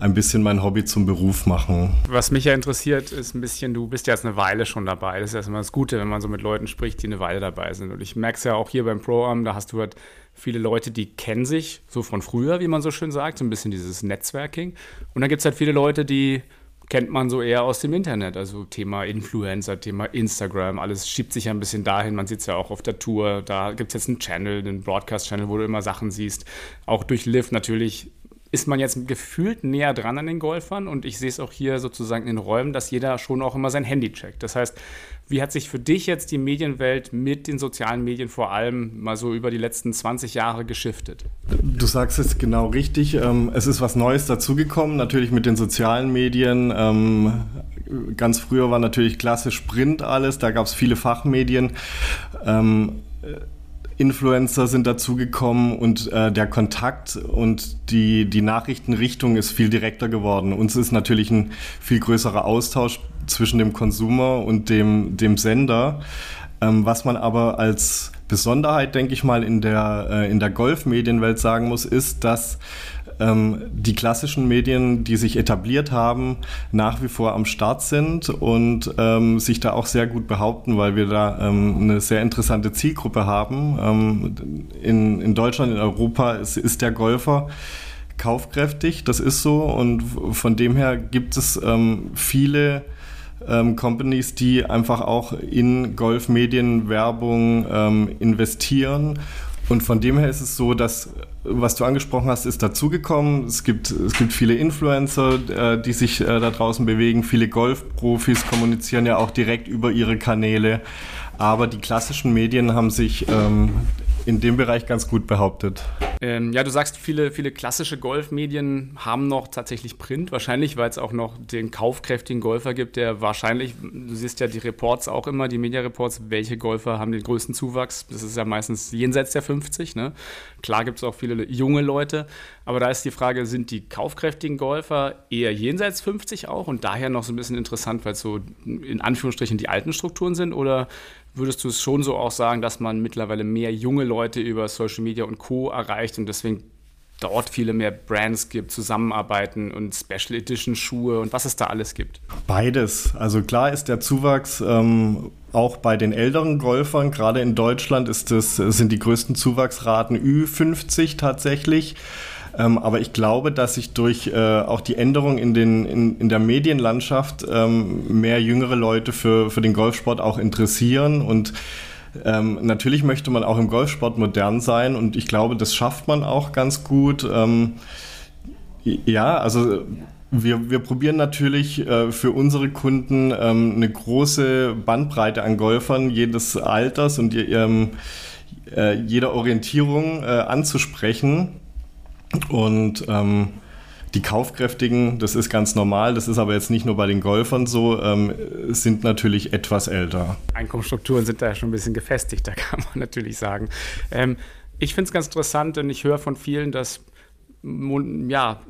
ein bisschen mein Hobby zum Beruf machen. Was mich ja interessiert, ist ein bisschen, du bist ja jetzt eine Weile schon dabei. Das ist erstmal das Gute, wenn man so mit Leuten spricht, die eine Weile dabei sind. Und ich merke es ja auch hier beim Pro-Am, da hast du halt viele Leute, die kennen sich so von früher, wie man so schön sagt, so ein bisschen dieses Netzwerking. Und dann gibt es halt viele Leute, die kennt man so eher aus dem Internet. Also Thema Influencer, Thema Instagram, alles schiebt sich ja ein bisschen dahin. Man sieht es ja auch auf der Tour. Da gibt es jetzt einen Channel, einen Broadcast-Channel, wo du immer Sachen siehst. Auch durch Liv natürlich ist man jetzt gefühlt näher dran an den Golfern und ich sehe es auch hier sozusagen in den Räumen, dass jeder schon auch immer sein Handy checkt. Das heißt, wie hat sich für dich jetzt die Medienwelt mit den sozialen Medien vor allem mal so über die letzten 20 Jahre geschiftet? Du sagst es genau richtig. Ähm, es ist was Neues dazugekommen, natürlich mit den sozialen Medien. Ähm, ganz früher war natürlich klassisch Print alles, da gab es viele Fachmedien. Influencer sind dazugekommen und äh, der Kontakt und die, die Nachrichtenrichtung ist viel direkter geworden. Uns ist natürlich ein viel größerer Austausch zwischen dem Konsumer und dem, dem Sender. Ähm, was man aber als Besonderheit, denke ich mal, in der, äh, in der Golfmedienwelt sagen muss, ist, dass ähm, die klassischen Medien, die sich etabliert haben, nach wie vor am Start sind und ähm, sich da auch sehr gut behaupten, weil wir da ähm, eine sehr interessante Zielgruppe haben. Ähm, in, in Deutschland, in Europa ist, ist der Golfer kaufkräftig, das ist so und von dem her gibt es ähm, viele ähm, Companies, die einfach auch in Golfmedienwerbung ähm, investieren und von dem her ist es so, dass, was du angesprochen hast, ist dazugekommen. Es gibt, es gibt viele Influencer, äh, die sich äh, da draußen bewegen. Viele Golfprofis kommunizieren ja auch direkt über ihre Kanäle. Aber die klassischen Medien haben sich ähm, in dem Bereich ganz gut behauptet. Ähm, ja, du sagst, viele, viele klassische Golfmedien haben noch tatsächlich Print, wahrscheinlich, weil es auch noch den kaufkräftigen Golfer gibt, der wahrscheinlich, du siehst ja die Reports auch immer, die Media-Reports, welche Golfer haben den größten Zuwachs. Das ist ja meistens jenseits der 50. Ne? Klar gibt es auch viele junge Leute, aber da ist die Frage, sind die kaufkräftigen Golfer eher jenseits 50 auch und daher noch so ein bisschen interessant, weil es so in Anführungsstrichen die alten Strukturen sind oder würdest du es schon so auch sagen, dass man mittlerweile mehr junge Leute über Social Media und Co. erreicht und deswegen dort viele mehr Brands gibt, Zusammenarbeiten und Special Edition Schuhe und was es da alles gibt? Beides. Also klar ist der Zuwachs ähm, auch bei den älteren Golfern, gerade in Deutschland ist das, sind die größten Zuwachsraten Ü50 tatsächlich. Ähm, aber ich glaube, dass sich durch äh, auch die Änderung in, den, in, in der Medienlandschaft ähm, mehr jüngere Leute für, für den Golfsport auch interessieren und ähm, natürlich möchte man auch im Golfsport modern sein und ich glaube, das schafft man auch ganz gut. Ähm, ja, also wir, wir probieren natürlich äh, für unsere Kunden ähm, eine große Bandbreite an Golfern jedes Alters und ähm, äh, jeder Orientierung äh, anzusprechen. Und ähm, die Kaufkräftigen, das ist ganz normal, das ist aber jetzt nicht nur bei den Golfern so, ähm, sind natürlich etwas älter. Einkommensstrukturen sind da schon ein bisschen gefestigt, da kann man natürlich sagen. Ähm, ich finde es ganz interessant, denn ich höre von vielen, dass ja,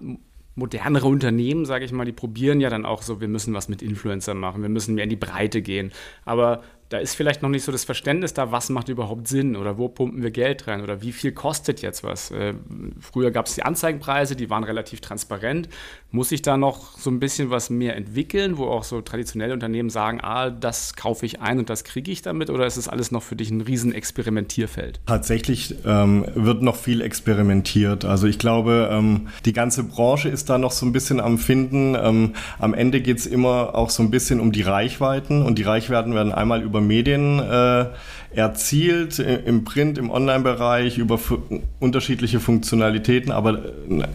modernere Unternehmen, sage ich mal, die probieren ja dann auch so, wir müssen was mit Influencern machen, wir müssen mehr in die Breite gehen. Aber da ist vielleicht noch nicht so das Verständnis da, was macht überhaupt Sinn oder wo pumpen wir Geld rein oder wie viel kostet jetzt was. Äh, früher gab es die Anzeigenpreise, die waren relativ transparent. Muss ich da noch so ein bisschen was mehr entwickeln, wo auch so traditionelle Unternehmen sagen, ah, das kaufe ich ein und das kriege ich damit oder ist es alles noch für dich ein riesen Experimentierfeld? Tatsächlich ähm, wird noch viel experimentiert. Also ich glaube, ähm, die ganze Branche ist da noch so ein bisschen am Finden. Ähm, am Ende geht es immer auch so ein bisschen um die Reichweiten und die Reichweiten werden einmal über Medien äh, erzielt, im Print, im Online-Bereich, über unterschiedliche Funktionalitäten. Aber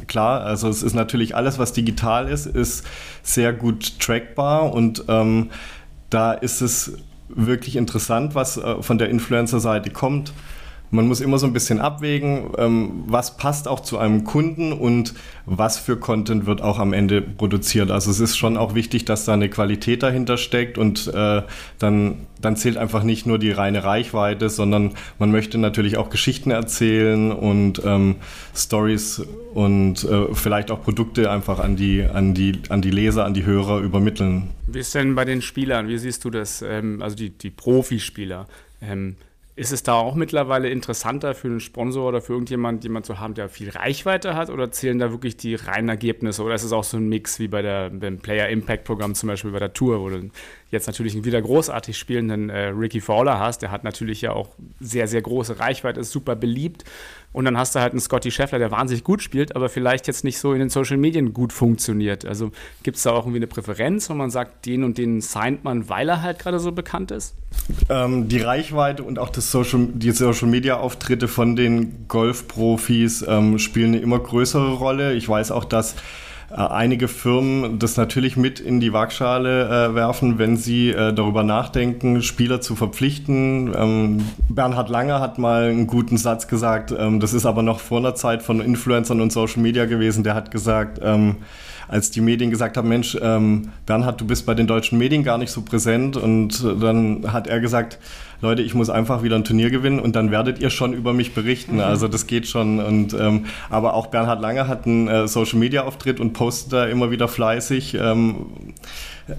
klar, also es ist natürlich alles, was digital ist, ist sehr gut trackbar und ähm, da ist es wirklich interessant, was äh, von der Influencer-Seite kommt man muss immer so ein bisschen abwägen, ähm, was passt auch zu einem Kunden und was für Content wird auch am Ende produziert. Also es ist schon auch wichtig, dass da eine Qualität dahinter steckt und äh, dann, dann zählt einfach nicht nur die reine Reichweite, sondern man möchte natürlich auch Geschichten erzählen und ähm, Stories und äh, vielleicht auch Produkte einfach an die, an, die, an die Leser, an die Hörer übermitteln. Wie ist denn bei den Spielern? Wie siehst du das? Ähm, also die, die Profispieler. Ähm, Ist es da auch mittlerweile interessanter für einen Sponsor oder für irgendjemand, jemand zu haben, der viel Reichweite hat? Oder zählen da wirklich die reinen Ergebnisse? Oder ist es auch so ein Mix wie bei der, beim Player Impact Programm zum Beispiel bei der Tour, wo du jetzt natürlich einen wieder großartig spielenden äh, Ricky Fowler hast, der hat natürlich ja auch sehr, sehr große Reichweite, ist super beliebt und dann hast du halt einen Scotty Scheffler, der wahnsinnig gut spielt, aber vielleicht jetzt nicht so in den Social Medien gut funktioniert. Also gibt es da auch irgendwie eine Präferenz, wo man sagt, den und den signed man, weil er halt gerade so bekannt ist? Ähm, die Reichweite und auch das Social, die Social Media Auftritte von den Golfprofis ähm, spielen eine immer größere Rolle. Ich weiß auch, dass äh, einige Firmen das natürlich mit in die Waagschale äh, werfen, wenn sie äh, darüber nachdenken, Spieler zu verpflichten. Ähm, Bernhard Lange hat mal einen guten Satz gesagt, ähm, das ist aber noch vor einer Zeit von Influencern und Social Media gewesen, der hat gesagt, ähm, als die Medien gesagt haben, Mensch, ähm, Bernhard, du bist bei den deutschen Medien gar nicht so präsent und äh, dann hat er gesagt, Leute, ich muss einfach wieder ein Turnier gewinnen und dann werdet ihr schon über mich berichten. Mhm. Also das geht schon. Und ähm, aber auch Bernhard Lange hat einen äh, Social Media Auftritt und postet da immer wieder fleißig. Ähm,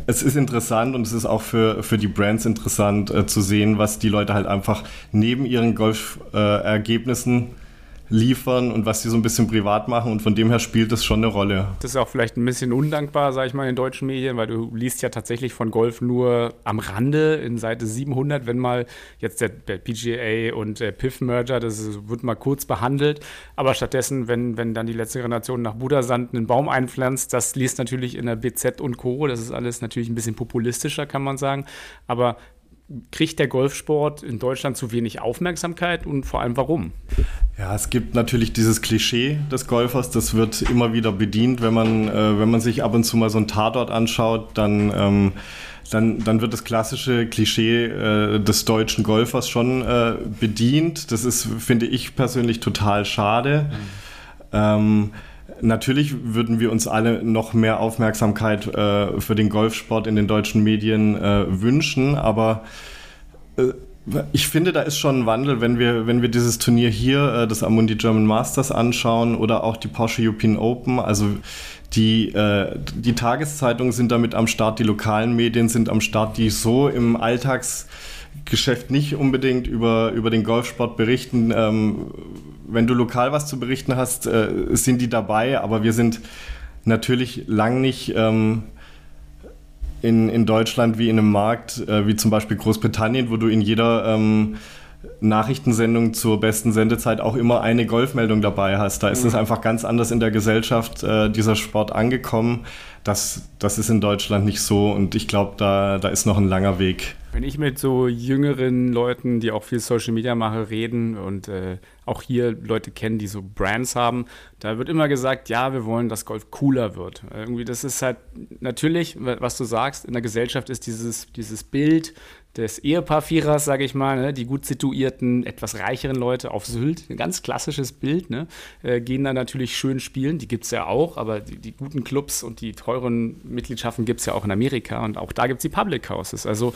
es ist interessant und es ist auch für, für die Brands interessant äh, zu sehen, was die Leute halt einfach neben ihren Golfergebnissen äh, liefern und was sie so ein bisschen privat machen und von dem her spielt das schon eine Rolle. Das ist auch vielleicht ein bisschen undankbar, sage ich mal, in deutschen Medien, weil du liest ja tatsächlich von Golf nur am Rande in Seite 700, wenn mal jetzt der, der PGA und der PIF-Merger, das wird mal kurz behandelt, aber stattdessen, wenn, wenn dann die letzte Generation nach Budasand einen Baum einpflanzt, das liest natürlich in der BZ und Co., das ist alles natürlich ein bisschen populistischer, kann man sagen, aber kriegt der Golfsport in Deutschland zu wenig Aufmerksamkeit und vor allem warum? Ja, es gibt natürlich dieses Klischee des Golfers, das wird immer wieder bedient, wenn man, äh, wenn man sich ab und zu mal so ein Tatort anschaut, dann, ähm, dann, dann wird das klassische Klischee äh, des deutschen Golfers schon äh, bedient. Das ist, finde ich persönlich, total schade. Mhm. Ähm, Natürlich würden wir uns alle noch mehr Aufmerksamkeit äh, für den Golfsport in den deutschen Medien äh, wünschen, aber äh, ich finde, da ist schon ein Wandel, wenn wir, wenn wir dieses Turnier hier, äh, das Amundi German Masters anschauen oder auch die Porsche European Open. Also die, äh, die Tageszeitungen sind damit am Start, die lokalen Medien sind am Start, die so im Alltagsgeschäft nicht unbedingt über, über den Golfsport berichten. Ähm, wenn du lokal was zu berichten hast, äh, sind die dabei, aber wir sind natürlich lang nicht ähm, in, in Deutschland wie in einem Markt, äh, wie zum Beispiel Großbritannien, wo du in jeder ähm, Nachrichtensendung zur besten Sendezeit auch immer eine Golfmeldung dabei hast. Da ist mhm. es einfach ganz anders in der Gesellschaft, äh, dieser Sport angekommen. Das, das ist in Deutschland nicht so und ich glaube, da, da ist noch ein langer Weg. Wenn ich mit so jüngeren Leuten, die auch viel Social Media mache, reden und äh, auch hier Leute kennen, die so Brands haben, da wird immer gesagt, ja, wir wollen, dass Golf cooler wird. Irgendwie, das ist halt natürlich, was du sagst, in der Gesellschaft ist dieses, dieses Bild des Ehepaar-Vierers, sage ich mal, ne, die gut situierten, etwas reicheren Leute auf Sylt, ein ganz klassisches Bild, ne, äh, gehen dann natürlich schön spielen, die gibt es ja auch, aber die, die, guten Clubs und die teuren Mitgliedschaften gibt es ja auch in Amerika und auch da gibt es die Public Houses. Also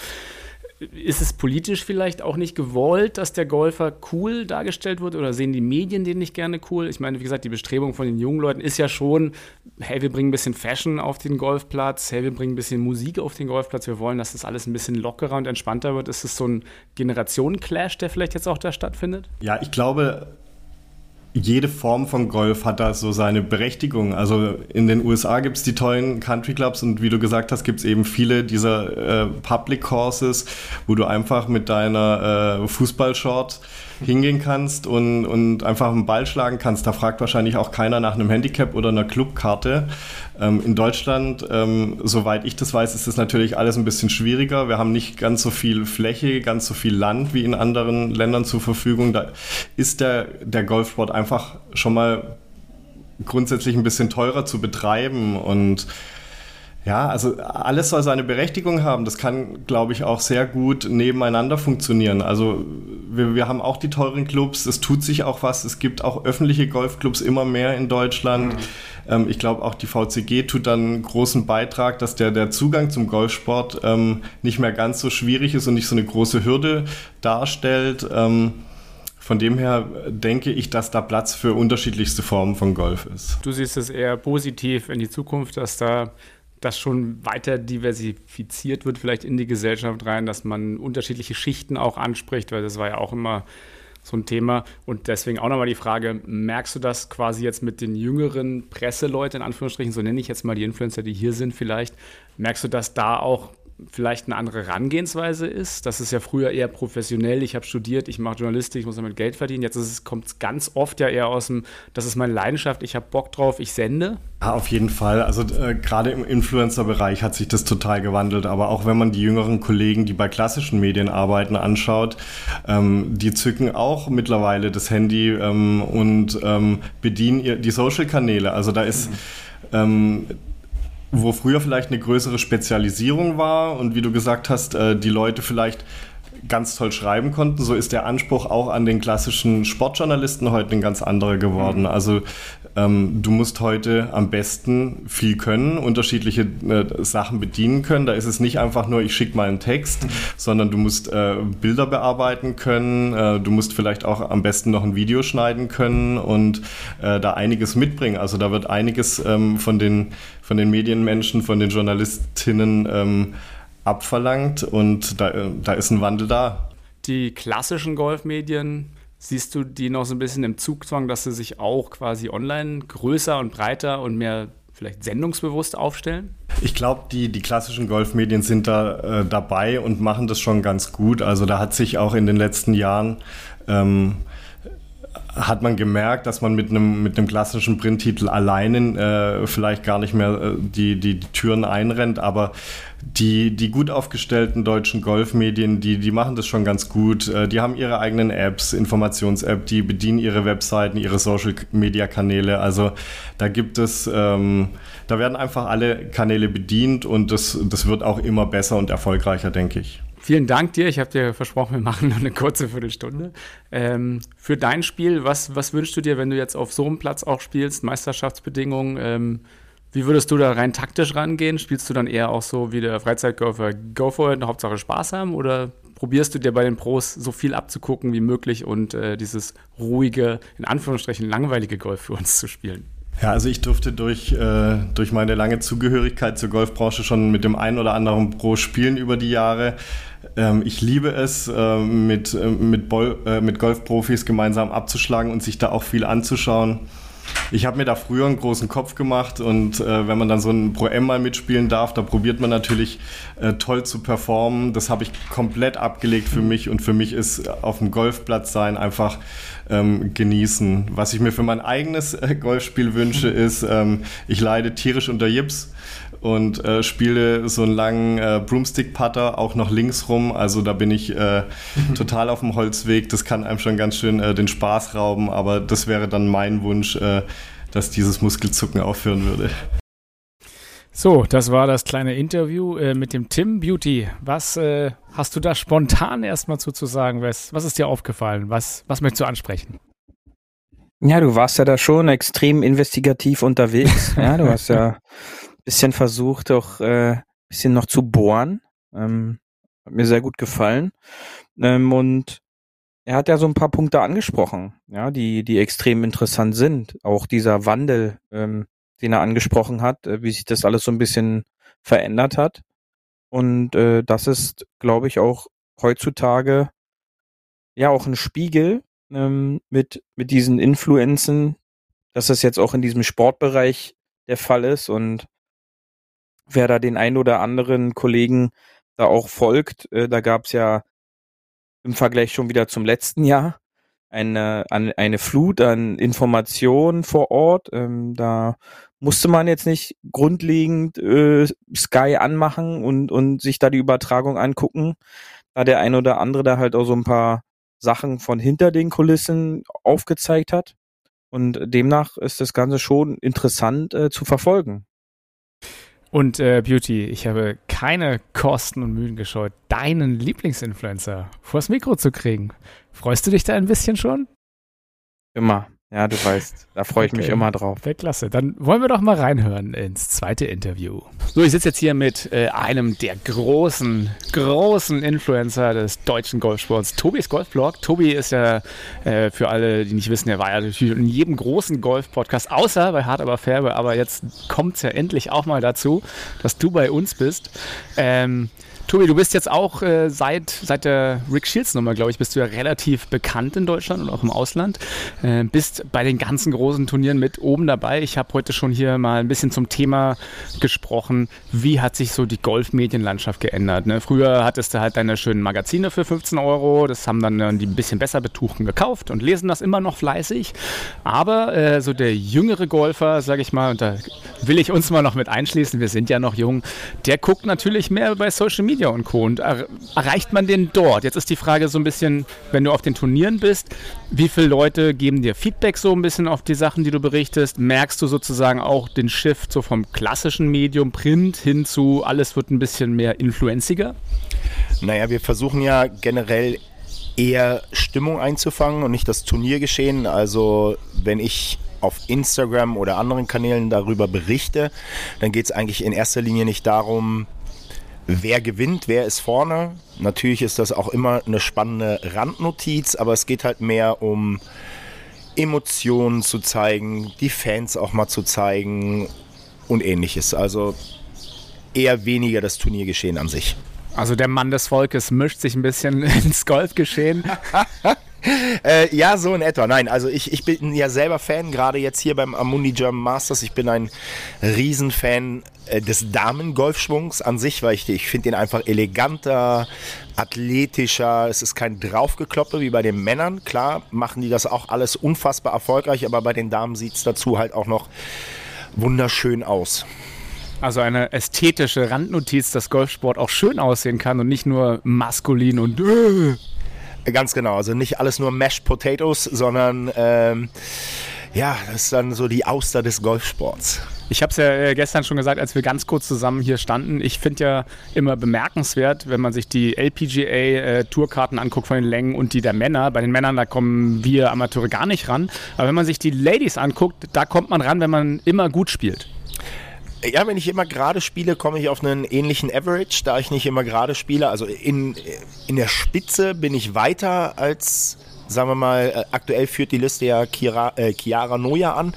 ist es politisch vielleicht auch nicht gewollt, dass der Golfer cool dargestellt wird oder sehen die Medien den nicht gerne cool? Ich meine, wie gesagt, die Bestrebung von den jungen Leuten ist ja schon, hey, wir bringen ein bisschen Fashion auf den Golfplatz, hey, wir bringen ein bisschen Musik auf den Golfplatz, wir wollen, dass das alles ein bisschen lockerer und entspannter wird. Ist es so ein Generationenclash, der vielleicht jetzt auch da stattfindet? Ja, ich glaube, jede Form von Golf hat da so seine Berechtigung. Also in den USA gibt es die tollen Country Clubs und wie du gesagt hast, gibt es eben viele dieser äh, Public Courses, wo du einfach mit deiner äh, Fußballshort hingehen kannst und, und einfach einen Ball schlagen kannst. Da fragt wahrscheinlich auch keiner nach einem Handicap oder einer Clubkarte. Ähm, in Deutschland, ähm, soweit ich das weiß, ist das natürlich alles ein bisschen schwieriger. Wir haben nicht ganz so viel Fläche, ganz so viel Land wie in anderen Ländern zur Verfügung. Da ist der, der Golfsport einfach schon mal grundsätzlich ein bisschen teurer zu betreiben und ja, also alles soll seine Berechtigung haben. Das kann, glaube ich, auch sehr gut nebeneinander funktionieren. Also wir, wir haben auch die teuren Clubs, es tut sich auch was. Es gibt auch öffentliche Golfclubs immer mehr in Deutschland. Mhm. Ähm, ich glaube, auch die VCG tut dann einen großen Beitrag, dass der, der Zugang zum Golfsport ähm, nicht mehr ganz so schwierig ist und nicht so eine große Hürde darstellt. Ähm, von dem her denke ich, dass da Platz für unterschiedlichste Formen von Golf ist. Du siehst es eher positiv in die Zukunft, dass da das schon weiter diversifiziert wird, vielleicht in die Gesellschaft rein, dass man unterschiedliche Schichten auch anspricht, weil das war ja auch immer so ein Thema. Und deswegen auch nochmal die Frage, merkst du das quasi jetzt mit den jüngeren Presseleuten, in Anführungsstrichen, so nenne ich jetzt mal die Influencer, die hier sind vielleicht, merkst du, dass da auch vielleicht eine andere Herangehensweise ist. Das ist ja früher eher professionell. Ich habe studiert, ich mache Journalistik, ich muss damit Geld verdienen. Jetzt kommt es ganz oft ja eher aus dem, das ist meine Leidenschaft, ich habe Bock drauf, ich sende. Ja, auf jeden Fall. Also äh, gerade im Influencer-Bereich hat sich das total gewandelt. Aber auch wenn man die jüngeren Kollegen, die bei klassischen Medien arbeiten, anschaut, ähm, die zücken auch mittlerweile das Handy ähm, und ähm, bedienen ihr, die Social-Kanäle. Also da ist mhm wo früher vielleicht eine größere Spezialisierung war und wie du gesagt hast, äh, die Leute vielleicht ganz toll schreiben konnten, so ist der Anspruch auch an den klassischen Sportjournalisten heute ein ganz anderer geworden. Mhm. Also ähm, du musst heute am besten viel können, unterschiedliche äh, Sachen bedienen können. Da ist es nicht einfach nur, ich schicke mal einen Text, sondern du musst äh, Bilder bearbeiten können, äh, du musst vielleicht auch am besten noch ein Video schneiden können und äh, da einiges mitbringen. Also da wird einiges ähm, von, den, von den Medienmenschen, von den Journalistinnen ähm, abverlangt und da, äh, da ist ein Wandel da. Die klassischen Golfmedien, siehst du die noch so ein bisschen im Zugzwang, dass sie sich auch quasi online größer und breiter und mehr vielleicht sendungsbewusst aufstellen? Ich glaube, die, die klassischen Golfmedien sind da äh, dabei und machen das schon ganz gut. Also da hat sich auch in den letzten Jahren ähm, hat man gemerkt, dass man mit einem, mit klassischen Printtitel alleine äh, vielleicht gar nicht mehr äh, die, die, die Türen einrennt, aber die, die gut aufgestellten deutschen Golfmedien, die, die machen das schon ganz gut. Äh, die haben ihre eigenen Apps, Informations-App, die bedienen ihre Webseiten, ihre Social-Media-Kanäle. Also da gibt es, ähm, da werden einfach alle Kanäle bedient und das, das wird auch immer besser und erfolgreicher, denke ich. Vielen Dank dir. Ich habe dir versprochen, wir machen noch eine kurze Viertelstunde. Ähm, für dein Spiel, was, was wünschst du dir, wenn du jetzt auf so einem Platz auch spielst, Meisterschaftsbedingungen? Ähm, wie würdest du da rein taktisch rangehen? Spielst du dann eher auch so wie der Freizeitgolfer, go for it, Hauptsache Spaß haben? Oder probierst du dir bei den Pros so viel abzugucken wie möglich und äh, dieses ruhige, in Anführungsstrichen langweilige Golf für uns zu spielen? Ja, also ich durfte durch, äh, durch meine lange Zugehörigkeit zur Golfbranche schon mit dem einen oder anderen Pro spielen über die Jahre. Ähm, ich liebe es, äh, mit, äh, mit, äh, mit Golfprofis gemeinsam abzuschlagen und sich da auch viel anzuschauen. Ich habe mir da früher einen großen Kopf gemacht und äh, wenn man dann so ein Pro-M mal mitspielen darf, da probiert man natürlich äh, toll zu performen. Das habe ich komplett abgelegt für mich und für mich ist auf dem Golfplatz sein einfach ähm, genießen. Was ich mir für mein eigenes äh, Golfspiel wünsche, ist, ähm, ich leide tierisch unter Jips und äh, spiele so einen langen äh, Broomstick-Putter auch noch links rum. Also da bin ich äh, total auf dem Holzweg. Das kann einem schon ganz schön äh, den Spaß rauben, aber das wäre dann mein Wunsch, äh, dass dieses Muskelzucken aufhören würde. So, das war das kleine Interview äh, mit dem Tim Beauty. Was äh, hast du da spontan erstmal zu, zu sagen? Was, was ist dir aufgefallen? Was, was möchtest du ansprechen? Ja, du warst ja da schon extrem investigativ unterwegs. ja, du hast ja bisschen versucht, auch äh, bisschen noch zu bohren. Ähm, hat mir sehr gut gefallen. Ähm, und er hat ja so ein paar Punkte angesprochen, ja, die, die extrem interessant sind. Auch dieser Wandel, ähm, den er angesprochen hat, äh, wie sich das alles so ein bisschen verändert hat. Und äh, das ist, glaube ich, auch heutzutage ja auch ein Spiegel ähm, mit, mit diesen Influenzen, dass es jetzt auch in diesem Sportbereich der Fall ist und wer da den ein oder anderen Kollegen da auch folgt, äh, da gab es ja im Vergleich schon wieder zum letzten Jahr eine, eine Flut an Informationen vor Ort. Ähm, da musste man jetzt nicht grundlegend äh, Sky anmachen und, und sich da die Übertragung angucken, da der ein oder andere da halt auch so ein paar Sachen von hinter den Kulissen aufgezeigt hat. Und demnach ist das Ganze schon interessant äh, zu verfolgen. Und äh, Beauty, ich habe keine Kosten und Mühen gescheut, deinen Lieblingsinfluencer vors Mikro zu kriegen. Freust du dich da ein bisschen schon? Immer. Ja, du weißt, da freue ich okay. mich immer drauf. Wäre klasse. Dann wollen wir doch mal reinhören ins zweite Interview. So, ich sitze jetzt hier mit äh, einem der großen, großen Influencer des deutschen Golfsports, Tobis Golfblog. Tobi ist ja äh, für alle, die nicht wissen, er war ja natürlich in jedem großen Golf-Podcast, außer bei Hard aber Färbe. Aber jetzt kommt es ja endlich auch mal dazu, dass du bei uns bist. Ähm, Tobi, du bist jetzt auch äh, seit, seit der Rick Shields Nummer, glaube ich, bist du ja relativ bekannt in Deutschland und auch im Ausland. Äh, bist bei den ganzen großen Turnieren mit oben dabei. Ich habe heute schon hier mal ein bisschen zum Thema gesprochen. Wie hat sich so die Golfmedienlandschaft geändert? Ne? Früher hattest du halt deine schönen Magazine für 15 Euro. Das haben dann die ein bisschen besser betuchten gekauft und lesen das immer noch fleißig. Aber äh, so der jüngere Golfer, sage ich mal, und da will ich uns mal noch mit einschließen, wir sind ja noch jung, der guckt natürlich mehr bei Social Media Media und Co. Und er, erreicht man den dort? Jetzt ist die Frage so ein bisschen, wenn du auf den Turnieren bist, wie viele Leute geben dir Feedback so ein bisschen auf die Sachen, die du berichtest? Merkst du sozusagen auch den Shift so vom klassischen Medium Print hin zu alles wird ein bisschen mehr influenziger? Naja, wir versuchen ja generell eher Stimmung einzufangen und nicht das Turniergeschehen. Also wenn ich auf Instagram oder anderen Kanälen darüber berichte, dann geht es eigentlich in erster Linie nicht darum, wer gewinnt, wer ist vorne. Natürlich ist das auch immer eine spannende Randnotiz, aber es geht halt mehr um Emotionen zu zeigen, die Fans auch mal zu zeigen und ähnliches. Also eher weniger das Turniergeschehen an sich. Also der Mann des Volkes mischt sich ein bisschen ins Golfgeschehen. äh, ja, so in etwa. Nein, also ich, ich bin ja selber Fan, gerade jetzt hier beim Amundi German Masters. Ich bin ein Riesenfan äh, des Damen-Golfschwungs an sich, weil ich, ich finde den einfach eleganter, athletischer. Es ist kein Draufgekloppe wie bei den Männern. Klar machen die das auch alles unfassbar erfolgreich, aber bei den Damen sieht es dazu halt auch noch wunderschön aus. Also eine ästhetische Randnotiz, dass Golfsport auch schön aussehen kann und nicht nur maskulin und äh, Ganz genau, also nicht alles nur Mashed Potatoes, sondern ähm, ja, das ist dann so die Auster des Golfsports. Ich habe es ja äh, gestern schon gesagt, als wir ganz kurz zusammen hier standen. Ich finde ja immer bemerkenswert, wenn man sich die LPGA-Tourkarten äh, anguckt von den Längen und die der Männer. Bei den Männern, da kommen wir Amateure gar nicht ran. Aber wenn man sich die Ladies anguckt, da kommt man ran, wenn man immer gut spielt. Ja, wenn ich immer gerade spiele, komme ich auf einen ähnlichen Average, da ich nicht immer gerade spiele. Also in, in der Spitze bin ich weiter als, sagen wir mal, äh, aktuell führt die Liste ja Chiara, äh, Chiara Noja an.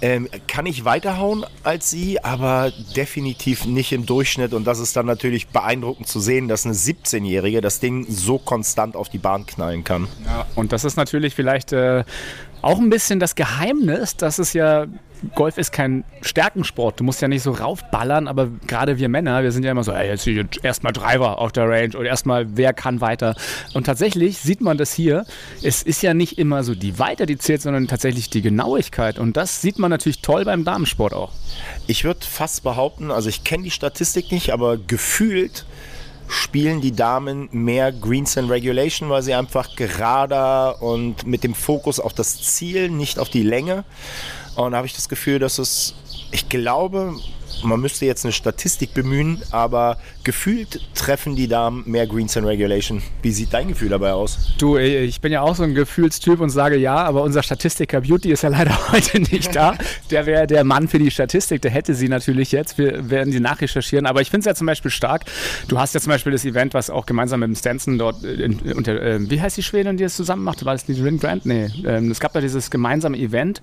Ähm, kann ich weiterhauen als sie, aber definitiv nicht im Durchschnitt. Und das ist dann natürlich beeindruckend zu sehen, dass eine 17-Jährige das Ding so konstant auf die Bahn knallen kann. Ja, und das ist natürlich vielleicht äh, auch ein bisschen das Geheimnis, dass es ja Golf ist kein Stärkensport. Du musst ja nicht so raufballern, aber gerade wir Männer, wir sind ja immer so, ey, jetzt erstmal Driver auf der Range und erstmal, wer kann weiter. Und tatsächlich sieht man das hier. Es ist ja nicht immer so die Weiter, die zählt, sondern tatsächlich die Genauigkeit. Und das sieht man natürlich toll beim Damensport auch. Ich würde fast behaupten, also ich kenne die Statistik nicht, aber gefühlt spielen die Damen mehr Greens and Regulation, weil sie einfach gerader und mit dem Fokus auf das Ziel, nicht auf die Länge. Und da habe ich das Gefühl, dass es, ich glaube, man müsste jetzt eine Statistik bemühen, aber gefühlt treffen die Damen mehr Greens in Regulation. Wie sieht dein Gefühl dabei aus? Du, ich bin ja auch so ein Gefühlstyp und sage ja, aber unser Statistiker Beauty ist ja leider heute nicht da. Der wäre der Mann für die Statistik, der hätte sie natürlich jetzt. Wir werden sie nachrecherchieren. Aber ich finde es ja zum Beispiel stark. Du hast ja zum Beispiel das Event, was auch gemeinsam mit dem Stanson dort, in, unter, äh, wie heißt die Schwedin, die das zusammen macht? War das die Rin Grant? Nee. Ähm, es gab da dieses gemeinsame Event.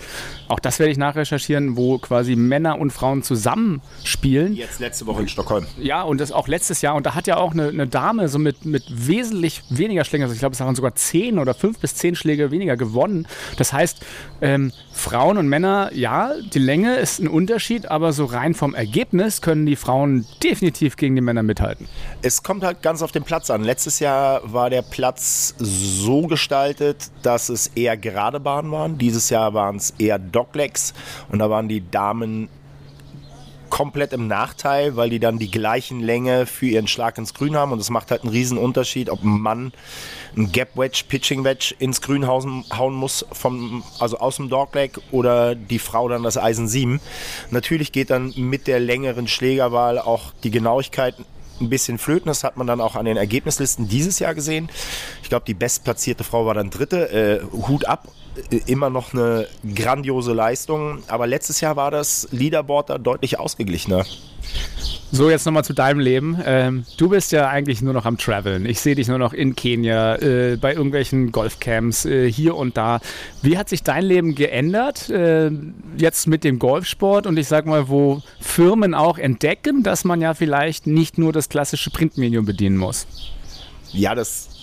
Auch das werde ich nachrecherchieren, wo quasi Männer und Frauen zusammen spielen. Jetzt letzte Woche in Stockholm. Ja, und das auch letztes Jahr. Und da hat ja auch eine, eine Dame so mit, mit wesentlich weniger Schlägen, also ich glaube, es waren sogar zehn oder fünf bis zehn Schläge weniger gewonnen. Das heißt, ähm, Frauen und Männer, ja, die Länge ist ein Unterschied, aber so rein vom Ergebnis können die Frauen definitiv gegen die Männer mithalten. Es kommt halt ganz auf den Platz an. Letztes Jahr war der Platz so gestaltet, dass es eher gerade Bahnen waren. Dieses Jahr waren es eher Doglegs und da waren die Damen komplett im Nachteil, weil die dann die gleichen Länge für ihren Schlag ins Grün haben und es macht halt einen riesen Unterschied, ob ein Mann ein Gap Wedge, Pitching Wedge ins Grün hauen, muss, vom, also aus dem Dogleg oder die Frau dann das Eisen 7. Natürlich geht dann mit der längeren Schlägerwahl auch die Genauigkeit ein bisschen flöten. Das hat man dann auch an den Ergebnislisten dieses Jahr gesehen. Ich glaube, die bestplatzierte Frau war dann dritte. Äh, Hut ab. Äh, immer noch eine grandiose Leistung. Aber letztes Jahr war das Leaderboard da deutlich ausgeglichener. So, jetzt nochmal zu deinem Leben. Ähm, du bist ja eigentlich nur noch am Traveln. Ich sehe dich nur noch in Kenia, äh, bei irgendwelchen Golfcamps, äh, hier und da. Wie hat sich dein Leben geändert, äh, jetzt mit dem Golfsport? Und ich sag mal, wo Firmen auch entdecken, dass man ja vielleicht nicht nur das klassische Printmedium bedienen muss. Ja, das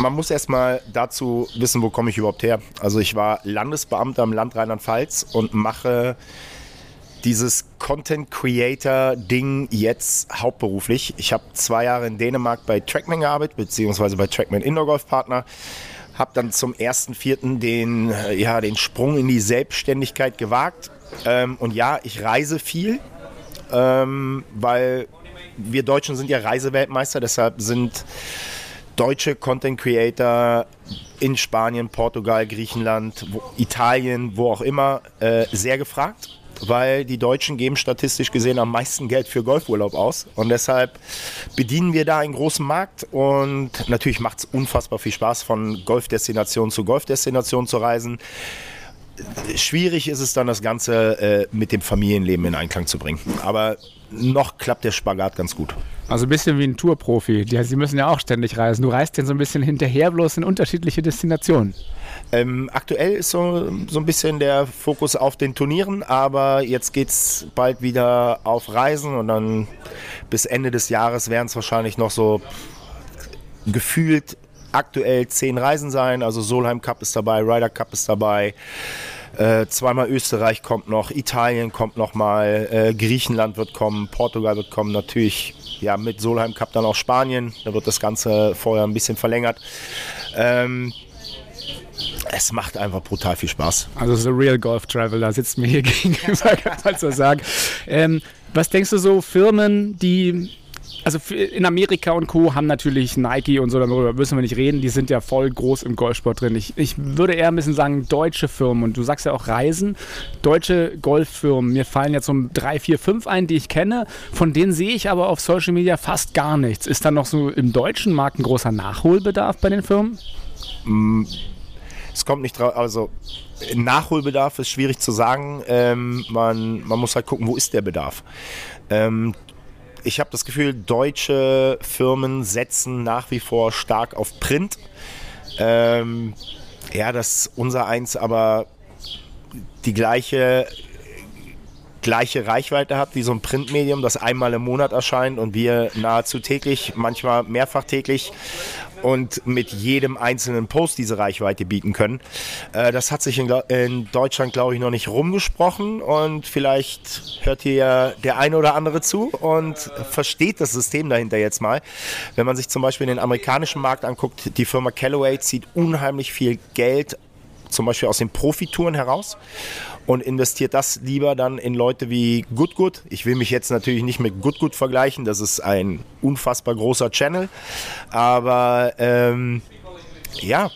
man muss erstmal dazu wissen, wo komme ich überhaupt her. Also ich war Landesbeamter im Land Rheinland-Pfalz und mache dieses Content Creator Ding jetzt hauptberuflich. Ich habe zwei Jahre in Dänemark bei Trackman gearbeitet, beziehungsweise bei Trackman Indoor Golf Partner. Habe dann zum 1.4. Den, äh, ja, den Sprung in die Selbstständigkeit gewagt. Ähm, und ja, ich reise viel, ähm, weil wir Deutschen sind ja Reiseweltmeister, deshalb sind deutsche Content Creator in Spanien, Portugal, Griechenland, wo, Italien, wo auch immer, äh, sehr gefragt weil die Deutschen geben statistisch gesehen am meisten Geld für Golfurlaub aus. Und deshalb bedienen wir da einen großen Markt. Und natürlich macht es unfassbar viel Spaß, von Golfdestination zu Golfdestination zu reisen. Schwierig ist es dann, das Ganze äh, mit dem Familienleben in Einklang zu bringen. Aber noch klappt der Spagat ganz gut. Also ein bisschen wie ein Tourprofi. Die, sie müssen ja auch ständig reisen. Du reist den so ein bisschen hinterher, bloß in unterschiedliche Destinationen. Ähm, aktuell ist so, so ein bisschen der Fokus auf den Turnieren, aber jetzt geht es bald wieder auf Reisen und dann bis Ende des Jahres werden es wahrscheinlich noch so gefühlt aktuell zehn Reisen sein. Also Solheim Cup ist dabei, Ryder Cup ist dabei. Äh, zweimal Österreich kommt noch, Italien kommt noch mal, äh, Griechenland wird kommen, Portugal wird kommen, natürlich ja mit Solheim Cup dann auch Spanien. Da wird das Ganze vorher ein bisschen verlängert. Ähm, es macht einfach brutal viel Spaß. Also so Real Golf Traveler sitzt mir hier gegenüber, kann man so sagen. Ähm, was denkst du so, Firmen, die also in Amerika und Co. haben natürlich Nike und so, darüber müssen wir nicht reden, die sind ja voll groß im Golfsport drin. Ich, ich würde eher ein bisschen sagen, deutsche Firmen, und du sagst ja auch Reisen, deutsche Golffirmen, mir fallen jetzt so drei, vier, fünf ein, die ich kenne, von denen sehe ich aber auf Social Media fast gar nichts. Ist da noch so im deutschen Markt ein großer Nachholbedarf bei den Firmen? Mm es kommt nicht drauf, also Nachholbedarf ist schwierig zu sagen. Ähm, man, man muss halt gucken, wo ist der Bedarf. Ähm, ich habe das Gefühl, deutsche Firmen setzen nach wie vor stark auf Print. Ähm, ja, dass unser eins aber die gleiche gleiche Reichweite hat wie so ein Printmedium, das einmal im Monat erscheint und wir nahezu täglich, manchmal mehrfach täglich und mit jedem einzelnen Post diese Reichweite bieten können. Äh, das hat sich in, in Deutschland, glaube ich, noch nicht rumgesprochen und vielleicht hört hier der eine oder andere zu und versteht das System dahinter jetzt mal. Wenn man sich zum Beispiel den amerikanischen Markt anguckt, die Firma Callaway zieht unheimlich viel Geld zum Beispiel aus den Profitouren heraus und investiert das lieber dann in Leute wie Goodgood. Ich will mich jetzt natürlich nicht mit Goodgood vergleichen, das ist ein unfassbar großer Channel, aber ähm, ja,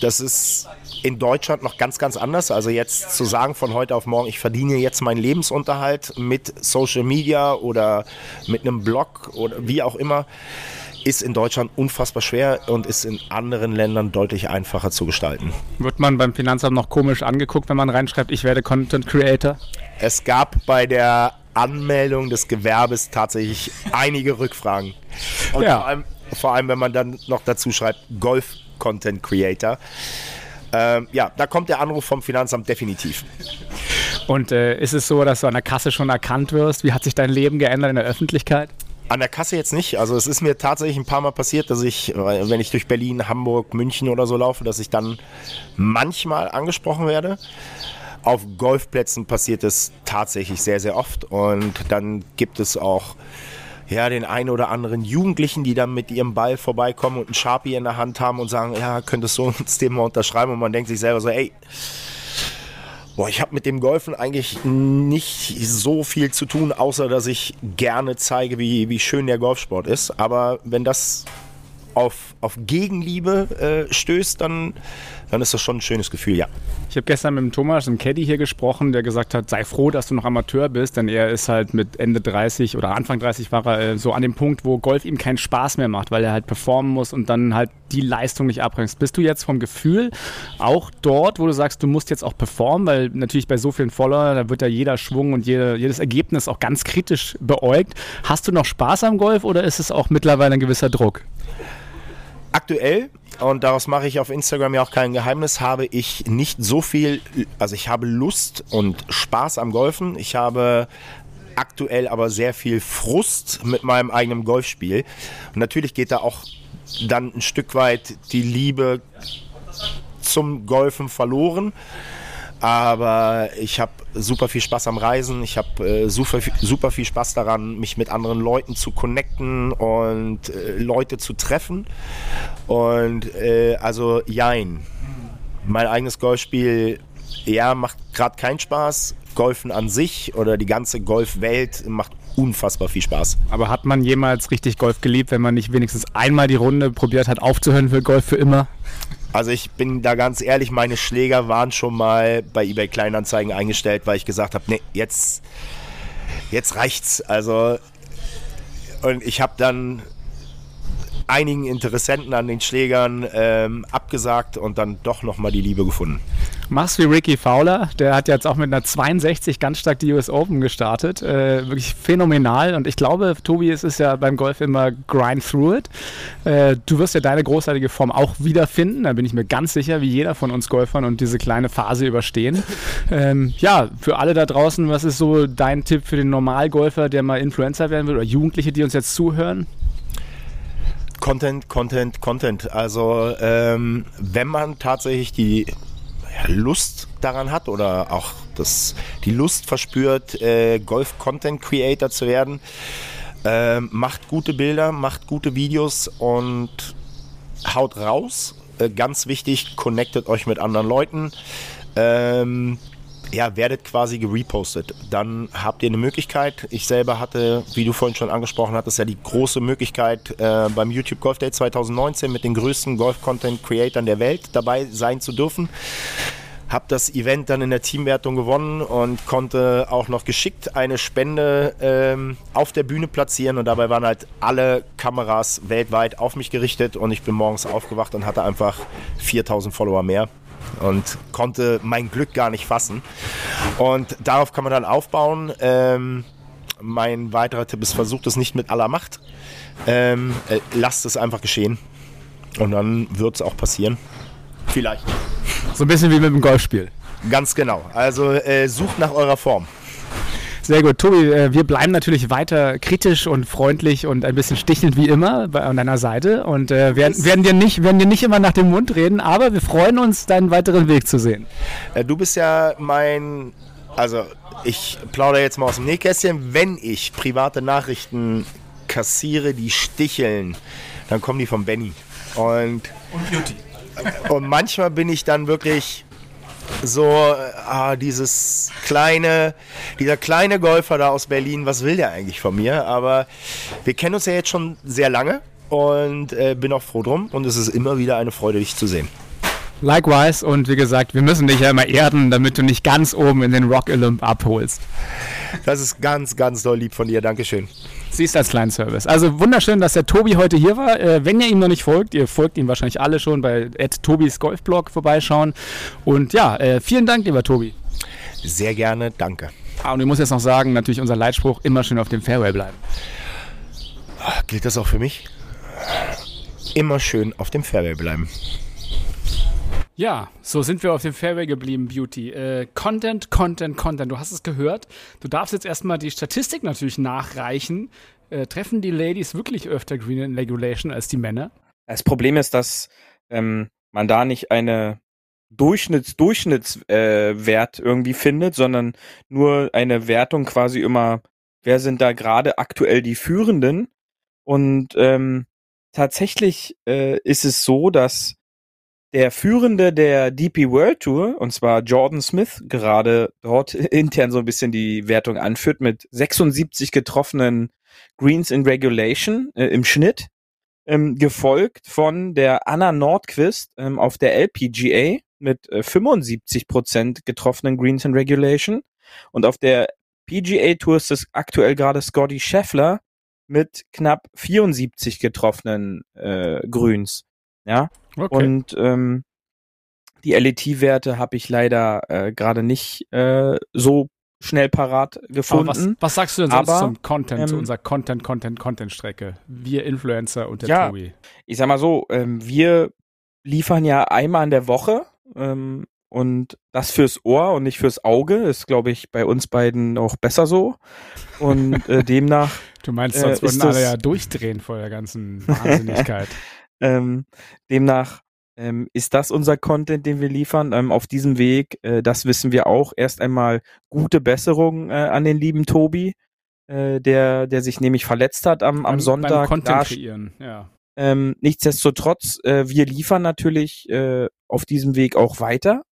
das ist in Deutschland noch ganz, ganz anders. Also jetzt zu sagen von heute auf morgen, ich verdiene jetzt meinen Lebensunterhalt mit Social Media oder mit einem Blog oder wie auch immer, ist in Deutschland unfassbar schwer und ist in anderen Ländern deutlich einfacher zu gestalten. Wird man beim Finanzamt noch komisch angeguckt, wenn man reinschreibt, ich werde Content Creator? Es gab bei der Anmeldung des Gewerbes tatsächlich einige Rückfragen. Und ja. vor, allem, vor allem, wenn man dann noch dazu schreibt, Golf Content Creator. Ähm, ja, da kommt der Anruf vom Finanzamt definitiv. Und äh, ist es so, dass du an der Kasse schon erkannt wirst? Wie hat sich dein Leben geändert in der Öffentlichkeit? An der Kasse jetzt nicht. Also es ist mir tatsächlich ein paar Mal passiert, dass ich, wenn ich durch Berlin, Hamburg, München oder so laufe, dass ich dann manchmal angesprochen werde. Auf Golfplätzen passiert es tatsächlich sehr, sehr oft. Und dann gibt es auch ja, den einen oder anderen Jugendlichen, die dann mit ihrem Ball vorbeikommen und einen Sharpie in der Hand haben und sagen, ja, könntest du uns den mal unterschreiben? Und man denkt sich selber so, ey, Boah, ich habe mit dem Golfen eigentlich nicht so viel zu tun, außer dass ich gerne zeige, wie, wie schön der Golfsport ist. Aber wenn das auf, auf Gegenliebe äh, stößt, dann dann ist das schon ein schönes Gefühl, ja. Ich habe gestern mit dem Thomas, einem Caddy hier gesprochen, der gesagt hat, sei froh, dass du noch Amateur bist, denn er ist halt mit Ende 30 oder Anfang 30 war er äh, so an dem Punkt, wo Golf ihm keinen Spaß mehr macht, weil er halt performen muss und dann halt die Leistung nicht abbringst. Bist du jetzt vom Gefühl auch dort, wo du sagst, du musst jetzt auch performen, weil natürlich bei so vielen Followern, da wird ja jeder Schwung und jede, jedes Ergebnis auch ganz kritisch beäugt. Hast du noch Spaß am Golf oder ist es auch mittlerweile ein gewisser Druck? Aktuell, und daraus mache ich auf Instagram ja auch kein Geheimnis, habe ich nicht so viel, also ich habe Lust und Spaß am Golfen. Ich habe aktuell aber sehr viel Frust mit meinem eigenen Golfspiel. Und natürlich geht da auch dann ein Stück weit die Liebe zum Golfen verloren. Aber ich habe super viel Spaß am Reisen. Ich habe äh, super, super viel Spaß daran, mich mit anderen Leuten zu connecten und äh, Leute zu treffen. Und äh, also jein. Mein eigenes Golfspiel, ja, macht gerade keinen Spaß. Golfen an sich oder die ganze Golfwelt macht unfassbar viel Spaß. Aber hat man jemals richtig Golf geliebt, wenn man nicht wenigstens einmal die Runde probiert hat, aufzuhören für Golf für immer? Also ich bin da ganz ehrlich, meine Schläger waren schon mal bei eBay Kleinanzeigen eingestellt, weil ich gesagt habe, nee, jetzt, jetzt reicht's. Also und ich habe dann einigen Interessenten an den Schlägern ähm, abgesagt und dann doch nochmal die Liebe gefunden. Machst wie Ricky Fowler, der hat jetzt auch mit einer 62 ganz stark die US Open gestartet. Äh, wirklich phänomenal und ich glaube, Tobi, es ist ja beim Golf immer grind through it. Äh, du wirst ja deine großartige Form auch wiederfinden, da bin ich mir ganz sicher, wie jeder von uns Golfern und diese kleine Phase überstehen. Ähm, ja, für alle da draußen, was ist so dein Tipp für den Normalgolfer, der mal Influencer werden will oder Jugendliche, die uns jetzt zuhören? Content, Content, Content. Also ähm, wenn man tatsächlich die Lust daran hat oder auch das, die Lust verspürt, äh, Golf-Content-Creator zu werden, äh, macht gute Bilder, macht gute Videos und haut raus. Äh, ganz wichtig, connectet euch mit anderen Leuten. Ähm, ja, werdet quasi gerepostet. Dann habt ihr eine Möglichkeit. Ich selber hatte, wie du vorhin schon angesprochen hattest, ja die große Möglichkeit, äh, beim YouTube Golf Day 2019 mit den größten Golf-Content-Creatern der Welt dabei sein zu dürfen. Hab das Event dann in der Teamwertung gewonnen und konnte auch noch geschickt eine Spende ähm, auf der Bühne platzieren und dabei waren halt alle Kameras weltweit auf mich gerichtet und ich bin morgens aufgewacht und hatte einfach 4000 Follower mehr und konnte mein Glück gar nicht fassen. Und darauf kann man dann aufbauen. Ähm, mein weiterer Tipp ist, versucht es nicht mit aller Macht. Ähm, äh, lasst es einfach geschehen. Und dann wird es auch passieren. Vielleicht. So ein bisschen wie mit dem Golfspiel. Ganz genau. Also äh, sucht nach eurer Form. Sehr gut. Tobi, äh, wir bleiben natürlich weiter kritisch und freundlich und ein bisschen stichelnd wie immer an deiner Seite und äh, werden, werden, dir nicht, werden dir nicht immer nach dem Mund reden, aber wir freuen uns, deinen weiteren Weg zu sehen. Äh, du bist ja mein, also ich plaudere jetzt mal aus dem Nähkästchen, wenn ich private Nachrichten kassiere, die sticheln, dann kommen die von Benny. Und, und Beauty. Und manchmal bin ich dann wirklich so ah, dieses kleine, dieser kleine Golfer da aus Berlin, was will der eigentlich von mir? Aber wir kennen uns ja jetzt schon sehr lange und äh, bin auch froh drum und es ist immer wieder eine Freude, dich zu sehen. Likewise und wie gesagt, wir müssen dich ja immer erden, damit du nicht ganz oben in den Rock Olymp abholst. Das ist ganz, ganz doll lieb von dir. Dankeschön. Siehst als kleinen Service. Also wunderschön, dass der Tobi heute hier war. Äh, wenn ihr ihm noch nicht folgt, ihr folgt ihm wahrscheinlich alle schon bei Tobis Golfblog vorbeischauen. Und ja, äh, vielen Dank, lieber Tobi. Sehr gerne, danke. Ah, und ich muss jetzt noch sagen, natürlich unser Leitspruch, immer schön auf dem Fairway bleiben. Gilt das auch für mich? Immer schön auf dem Fairway bleiben. Ja, so sind wir auf dem Fairway geblieben, Beauty. Äh, Content, Content, Content. Du hast es gehört. Du darfst jetzt erstmal die Statistik natürlich nachreichen. Äh, treffen die Ladies wirklich öfter Green in Regulation als die Männer? Das Problem ist, dass ähm, man da nicht eine Durchschnitts Durchschnittswert äh, irgendwie findet, sondern nur eine Wertung quasi immer, wer sind da gerade aktuell die Führenden. Und ähm, tatsächlich äh, ist es so, dass der Führende der DP World Tour, und zwar Jordan Smith, gerade dort intern so ein bisschen die Wertung anführt mit 76 getroffenen Greens in Regulation äh, im Schnitt. ähm, gefolgt von der Anna Nordquist ähm, auf der LPGA mit äh, 75% getroffenen Greens in Regulation. Und auf der PGA Tour ist es aktuell gerade Scotty Scheffler mit knapp 74 getroffenen äh, Grüns. Ja. Okay. Und ähm, die LET-Werte habe ich leider äh, gerade nicht äh, so schnell parat gefunden. Was, was, sagst du denn sonst Aber, zum Content, ähm, zu unserer Content, Content, Content-Strecke? Wir Influencer und der ja, Tobi. Ich sag mal so, ähm, wir liefern ja einmal in der Woche ähm, und das fürs Ohr und nicht fürs Auge ist, glaube ich, bei uns beiden auch besser so. Und äh, demnach. Du meinst, sonst äh, würden alle ja durchdrehen vor der ganzen Wahnsinnigkeit. ähm, demnach ähm, ist das unser Content, den wir liefern. Ähm, auf diesem Weg, äh, das wissen wir auch, erst einmal gute Besserung äh, an den lieben Tobi, äh, der, der sich nämlich verletzt hat am, am beim, Sonntag. Beim Content kreieren, ja. Ähm, nichtsdestotrotz, äh, wir liefern natürlich äh, auf diesem Weg auch weiter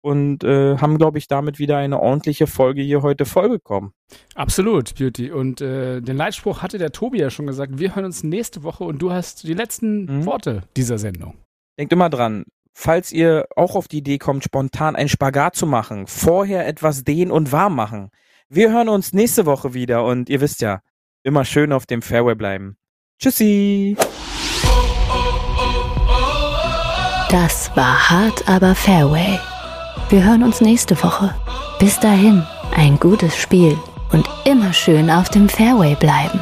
und äh, haben, glaube ich, damit wieder eine ordentliche Folge hier heute vollbekommen. Absolut, Beauty. Und äh, den Leitspruch hatte der Tobi ja schon gesagt. Wir hören uns nächste Woche und du hast die letzten mhm. Worte dieser Sendung. Denkt immer dran, falls ihr auch auf die Idee kommt, spontan einen Spagat zu machen, vorher etwas dehnen und warm machen. Wir hören uns nächste Woche wieder und ihr wisst ja, immer schön auf dem Fairway bleiben. Tschüssi! Das war hart, aber Fairway. Wir hören uns nächste Woche. Bis dahin, ein gutes Spiel und immer schön auf dem Fairway bleiben.